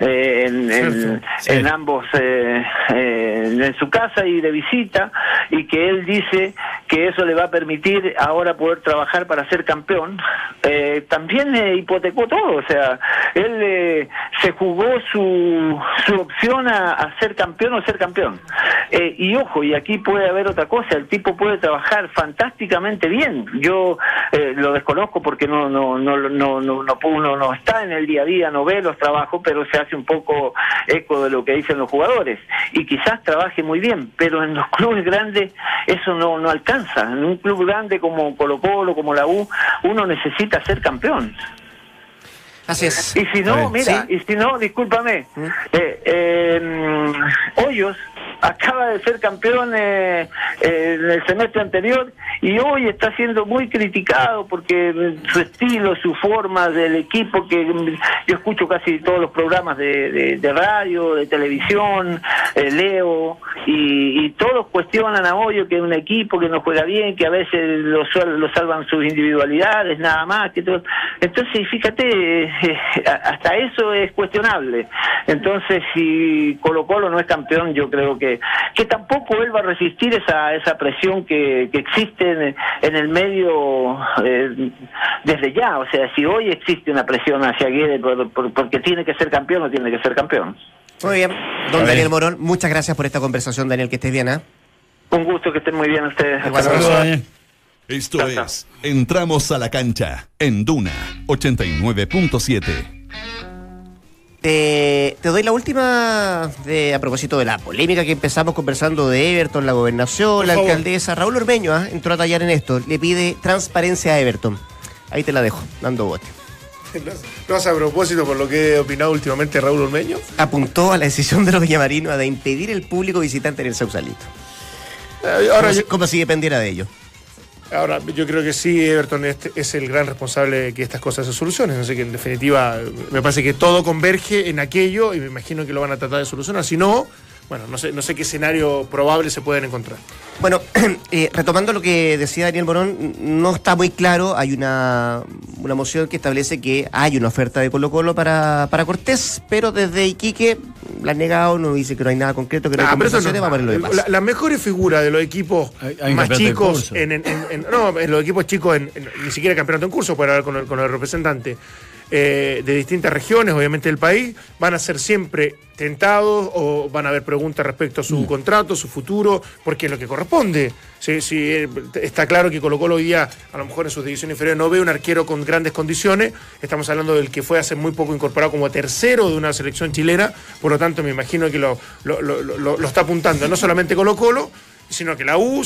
eh, en, en- Sí. en ambos, eh, eh, en su casa y de visita, y que él dice que eso le va a permitir ahora poder trabajar para ser campeón, eh, también hipotecó todo. O sea, él se jugó su, su opción a, a ser campeón o ser campeón. Eh, y ojo, y aquí puede haber otra cosa, el tipo puede trabajar fantásticamente bien. Yo eh, lo desconozco porque no no no no no no uno no está en el día a día, no ve los trabajos, pero se hace un poco eco de lo que dicen los jugadores y quizás trabaje muy bien, pero en los clubes grandes eso no no alcanza. En un club grande como Colo Colo, como la U, uno necesita ser campeón. Así es. Y si no, mira, Sí. y si no, discúlpame, eh, eh, Hoyos acaba de ser campeón eh, eh, en el semestre anterior y hoy está siendo muy criticado porque su estilo, su forma del equipo, que yo escucho casi todos los programas de, de- radio, de televisión, eh, leo, y, y todos cuestionan a Hoyo que es un equipo que no juega bien, que a veces lo, lo salvan sus individualidades, nada más. que todo. Entonces, fíjate, eh, hasta eso es cuestionable. Entonces, si Colo Colo no es campeón, yo creo que, que tampoco él va a resistir esa, esa presión que, que existe en, en el medio eh, desde ya. O sea, si hoy existe una presión hacia Guede por- por- porque tiene que ser campeón o tiene que ser campeón. Muy bien. Don Daniel Morón, muchas gracias por esta conversación, Daniel, que estés bien, ¿ah? Un gusto que estén muy bien ustedes. Saludos. Esto es Entramos a la cancha en Duna 89.7. Te, te doy la última de, a propósito de la polémica que empezamos conversando de Everton, la gobernación, la alcaldesa. Raúl Ormeño ¿ah? entró a tallar en esto. Le pide transparencia a Everton. Ahí te la dejo, dando bote. ¿No vas a propósito por lo que he opinado últimamente Raúl Ormeño? Apuntó a la decisión de los villamarinos de impedir el público visitante en el Sausalito. Eh, Ahora como, si, como si dependiera de ello. Ahora, yo creo que sí, Everton es, el gran responsable de que estas cosas se solucionen. Así que en definitiva, me parece que todo converge en aquello y me imagino que lo van a tratar de solucionar. Si no, bueno, no sé, no sé qué escenario probable se pueden encontrar. Bueno, eh, retomando lo que decía Daniel Morón, no está muy claro. Hay una, una moción que establece que hay una oferta de Colo Colo para, para Cortés, pero desde Iquique la han negado, no dice que no hay nada concreto, que no hay Ah, conversaciones, vamos a ver lo. La- Las mejores figuras de los equipos Hay- hay más chicos, en, en- en- en- no, en los equipos chicos, en, en- ni siquiera campeonato en curso, puede hablar con el, con el representante eh, de distintas regiones, obviamente del país, van a ser siempre tentados o van a haber preguntas respecto a Mm. su contrato, su futuro, porque es lo que corresponde. Si, si, eh, está claro que Colo Colo hoy día, a lo mejor en sus divisiones inferiores, no ve un arquero con grandes condiciones. Estamos hablando del que fue hace muy poco incorporado como tercero de una selección chilena. Por lo tanto, me imagino que lo, lo- lo- lo- lo está apuntando no solamente Colo Colo, sino que la U,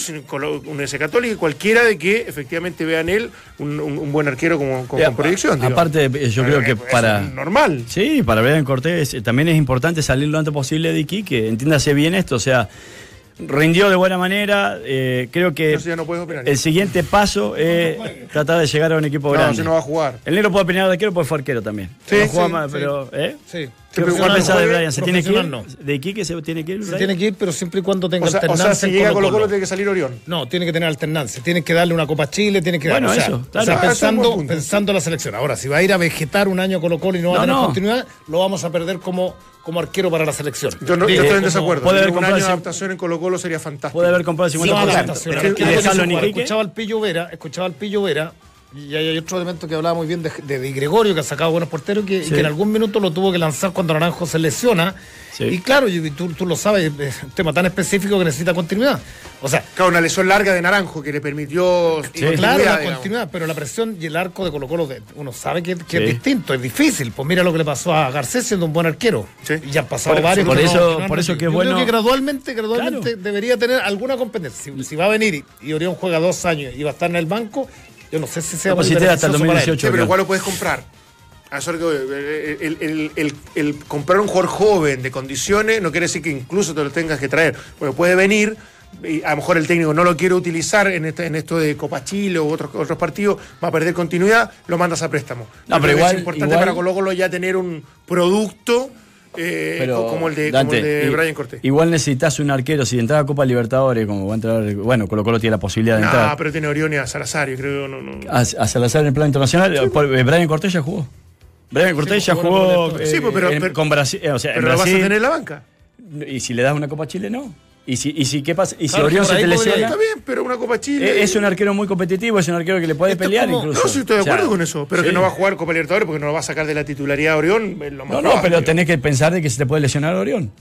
Universidad Católica, y cualquiera de que efectivamente vean él un, un- un buen arquero como, con proyección. Aparte, yo creo que para. normal. Sí, para Brian Cortés eh, también es importante salir lo antes posible de Iquique. Entiéndase bien esto, o sea, rindió de buena manera. eh, creo que no puedes opinar. el siguiente paso es tratar de llegar a un equipo No, grande. si no va a jugar. El negro puede opinar de arquero, puede fue arquero también. Sí, no juega sí, más, sí. pero. ¿eh? Sí. ¿Qué Siempre y opinión cuando esa de Brian? ¿Se tiene que ir? no. ¿De Iquique se tiene que ir? Se Brian? tiene que ir, pero siempre y cuando tenga O sea, o alternancia. sea, si llega Colo Colo, Colo-Colo. tiene que salir Orión. No, tiene que tener alternancia. Tiene que darle una Copa Chile, tiene que Bueno, dar. o sea, eso, o claro. sea, Ah, pensando, pensando en la selección. Ahora, si va a ir a vegetar un año Colo Colo y no va No, a tener no. continuidad, lo vamos a perder como, como arquero para la selección. Yo, no, yo estoy en desacuerdo. puede haber un año de adaptación en Colo Colo sería fantástico. Puede haber comprado el Sí, 50%. no, adaptación. pero Es que ¿y lo que dejarlo en se juega. Iquique? Escuchaba al Pillo Vera, escuchaba al Pillo Vera, y hay, otro elemento que hablaba muy bien de, de, de Gregorio, que ha sacado buenos porteros, que, y Sí. que en algún minuto lo tuvo que lanzar cuando Naranjo se lesiona. Sí. Y claro, y tú, tú lo sabes, es un tema tan específico que necesita continuidad. O sea, Claro, una lesión larga de Naranjo que le permitió. claro, la digamos. continuidad, pero la presión y el arco de Colo Colo, de- uno sabe que, que Sí. es distinto, es difícil. Pues mira lo que le pasó a Garcés siendo un buen arquero. Sí. Y ya han pasado Por- varios. por no- eso- que no por eso que es Yo bueno- creo que gradualmente, gradualmente Claro. debería tener alguna competencia. Si, si va a venir y, y Orión juega dos años y va a estar en el banco, yo no sé si sea No, pues muy si te da hasta el beneficioso para él. 2018. Sí, pero igual lo puedes comprar. El, el- el- el comprar un jugador joven de condiciones no quiere decir que incluso te lo tengas que traer. Porque puede venir, y a lo mejor el técnico no lo quiere utilizar en, este- en esto de Copa Chile u otros, otros partidos, va a perder continuidad, lo mandas a préstamo. No, pero igual- es importante igual- para Colo Colo ya tener un producto eh, Pero, como el de, Dante, como el de i- Brian Cortés. Igual necesitas un arquero. Si entras a Copa Libertadores, como va a entrar. Bueno, Colo Colo tiene la posibilidad de No, entrar. pero tiene Orión y a Salazar, yo creo. No, no. A, a Salazar en el plano internacional. por- eh, Brian Cortés ya jugó. Brian Cortés ya jugó jugó. en la eh, Sí, pues, pero- en- pero- con Brasil. eh, o sea, en pero lo vas a tener en la banca. Y si le das una Copa Chile, no. Y si, y si, ¿qué pasa? Y si Claro, Orión se te lesiona, Está bien, pero una Copa Chile. eh, es un arquero muy competitivo, es un arquero que le puede Esto pelear como- incluso. No, sí, estoy de O sea, acuerdo con eso. Pero que no va a jugar Copa Libertadores porque no lo va a sacar de la titularidad a Orión. es lo más No, no, pero tenés que pensar de que se te puede lesionar Orión.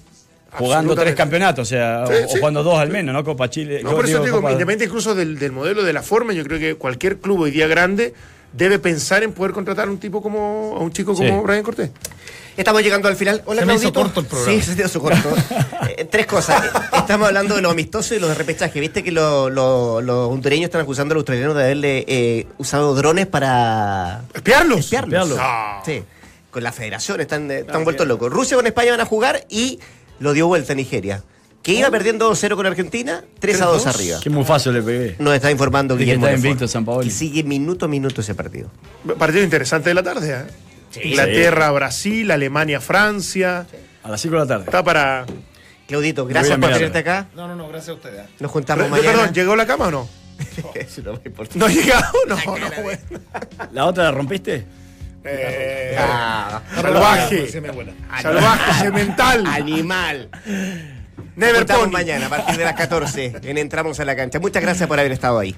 Jugando tres campeonatos, o sea, Sí, o, o sí. jugando dos al menos, ¿no? Copa Chile. No, por eso digo, te digo, Copa- independiente incluso del, del modelo, de la forma, yo creo que cualquier club hoy día grande debe pensar en poder contratar a un tipo como, a un chico como Sí. Brian Cortés. Estamos llegando al final. Hola, Se me hizo corto el programa. Sí, se te hizo corto. Eh, tres cosas. Estamos hablando de los amistosos y los de repechaje. Viste que lo- lo- los hondureños están acusando a los australianos de haberle eh, usado drones para ¿Espiarlos? espiarlos. Espiarlos. Sí. Con la federación están, eh, están vueltos locos. Rusia con España van a jugar y lo dio vuelta Nigeria. Que iba perdiendo 2-0 con Argentina, 3-2 arriba. Qué muy fácil le pegué. Nos está informando De que Guillermo. está invicto Sampaoli. Que sigue minuto a minuto ese partido. Partido interesante de la tarde. ¿eh? Inglaterra, Brasil, Alemania, Francia. A las 5 de la tarde. Está para. Claudito, gracias a por tenerte acá. No, no, no, gracias a ustedes. Nos juntamos Pero, mañana. perdón, ¿llegó la cama o no? Eso no me importa. ¿No ha llegado? No, no, bueno. ¿La otra la rompiste? Eh, Ah, salvaje. Sí. Salvaje, semental. animal. Never Pony. mañana a partir de las 14 en Entramos a la Cancha. Muchas gracias por haber estado ahí.